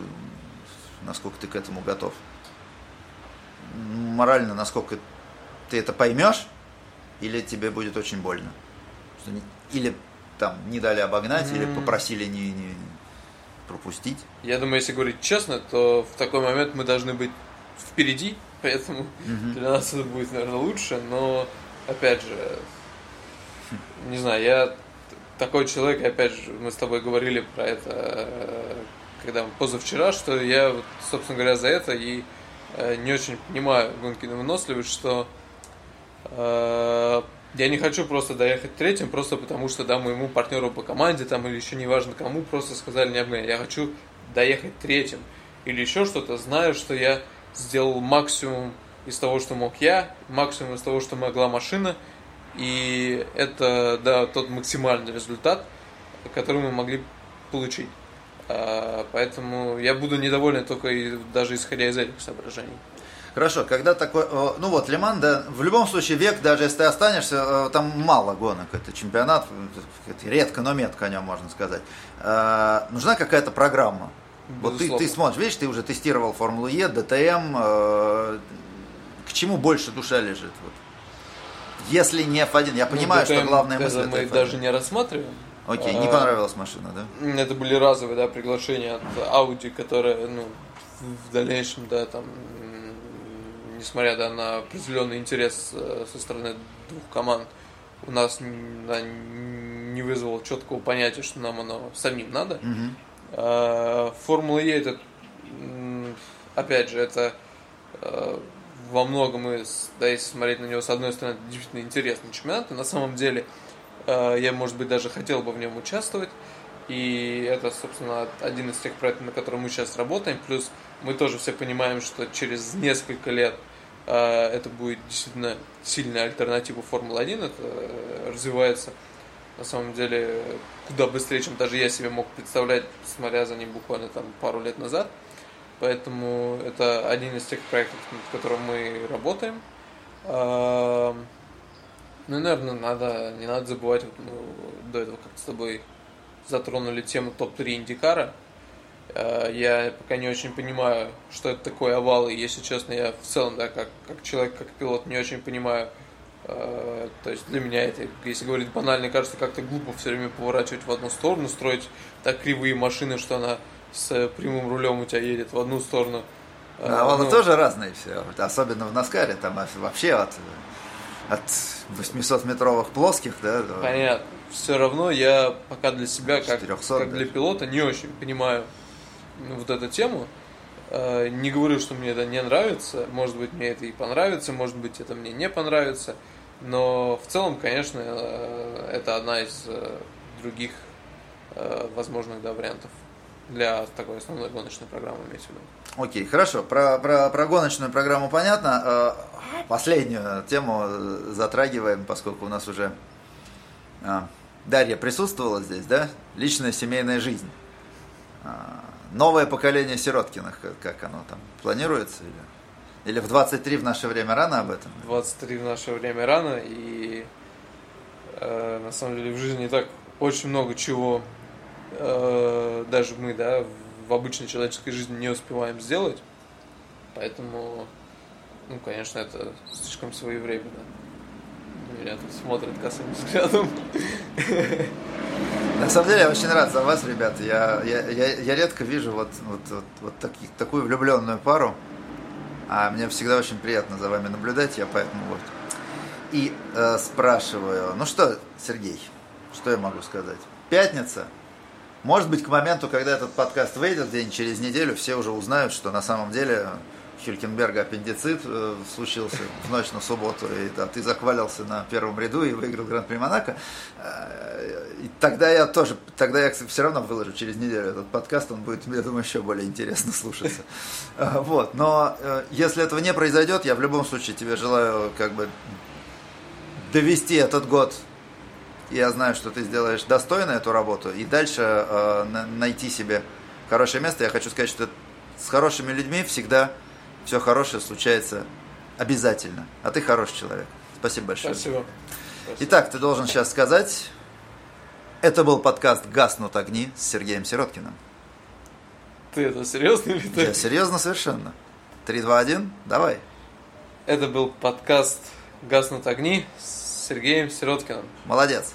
насколько ты к этому готов? Морально, насколько ты это поймешь, или тебе будет очень больно? Или там не дали обогнать, mm-hmm. или попросили не, не пропустить? Я думаю, если говорить честно, то в такой момент мы должны быть впереди, поэтому mm-hmm. для нас это будет, наверное, лучше, но опять же, не знаю, я такой человек, и опять же, мы с тобой говорили про это, когда позавчера, что я, вот, собственно говоря, за это и э, не очень понимаю гонки на выносливость, что э, я не хочу просто доехать третьим, просто потому что, да, моему партнеру по команде, там, или еще неважно кому, просто сказали не обгонять. Я хочу доехать третьим. Или еще что-то, знаю, что я сделал максимум из того, что мог я, максимум из того, что могла машина, и это, да, тот максимальный результат, который мы могли получить. А, поэтому я буду недоволен только и, даже исходя из этих соображений. Хорошо, когда такой, ну вот, Лиман, да, в любом случае век, даже если ты останешься, там мало гонок, это чемпионат, редко, но метко о нем можно сказать. А, нужна какая-то программа. Вот ты, ты смотришь, видишь, ты уже тестировал Формулу Е, ДТМ, к чему больше душа лежит? Вот. Если не F1, я понимаю, ну, что главная мысль это мы даже не рассматриваем. Окей, не а, понравилась машина, да? Это были разовые, да, приглашения от Audi, которые, ну, в дальнейшем, да, там, несмотря да, на определенный интерес э, со стороны двух команд, у нас да, не вызвало четкого понятия, что нам оно самим надо. Угу. Формула Е это, опять же, это э, во многом, да, если смотреть на него с одной стороны, действительно интересный чемпионат, и на самом деле я, может быть, даже хотел бы в нем участвовать. И это, собственно, один из тех проектов, на котором мы сейчас работаем. Плюс мы тоже все понимаем, что через несколько лет а, это будет действительно сильная альтернатива Формулы-1, это э, развивается на самом деле куда быстрее, чем даже я себе мог представлять, смотря за ним буквально там пару лет назад. Поэтому это один из тех проектов, над которым мы работаем. А, ну, наверное, надо, не надо забывать, вот, ну, до этого как с тобой затронули тему топ-3 Индикара. Э, я пока не очень понимаю, что это такое овал, и если честно, я в целом, да, как, как человек, как пилот, не очень понимаю, э, то есть для меня это, если говорить банально, кажется как-то глупо все время поворачивать в одну сторону, строить так кривые машины, что она с прямым рулем у тебя едет в одну сторону. Э, а ну, тоже разные все, особенно в Наскаре, там вообще от, от 800-метровых плоских, да. Понятно. Все равно я пока для себя, как, 400, как для пилота, не очень понимаю, вот эту тему. Э, не говорю, что мне это не нравится, может быть, мне это и понравится, может быть, это мне не понравится, но в целом, конечно, э, это одна из э, других возможных да, вариантов для такой основной гоночной программы, имеется в виду. Окей, хорошо. Про, про, про гоночную программу понятно. Последнюю тему затрагиваем, поскольку у нас уже Дарья присутствовала здесь, да? Личная семейная жизнь новое поколение Сироткиных, как оно там планируется? Или, или в 23 в наше время рано об этом? 23 в наше время рано, и э, на самом деле в жизни так очень много чего э, даже мы, да, в обычной человеческой жизни не успеваем сделать. Поэтому, ну, конечно, это слишком своевременно. Меня тут смотрят косым взглядом. На самом деле я очень рад за вас, ребята. Я, я, я, я редко вижу вот, вот, вот, вот таких, такую влюбленную пару. А мне всегда очень приятно за вами наблюдать, я поэтому вот. И э, спрашиваю, ну что, Сергей, что я могу сказать? Пятница. Может быть, к моменту, когда этот подкаст выйдет, день через неделю, все уже узнают, что на самом деле, Хюлькенберга аппендицит э, случился в ночь на субботу, и да, ты захвалился на первом ряду и выиграл Гран-при Монако. Э, и тогда я тоже, тогда я все равно выложу через неделю этот подкаст, он будет, я думаю, еще более интересно слушаться. Э, вот, но э, если этого не произойдет, я в любом случае тебе желаю как бы довести этот год я знаю, что ты сделаешь достойно эту работу, и дальше э, найти себе хорошее место. Я хочу сказать, что с хорошими людьми всегда все хорошее случается обязательно. А ты хороший человек. Спасибо большое. Спасибо. Итак, ты должен сейчас сказать, это был подкаст «Гаснут огни» с Сергеем Сироткиным. Ты это серьезно или ты? Я серьезно совершенно. Три, два, один, давай. Это был подкаст «Гаснут огни» с Сергеем Сироткиным. Молодец.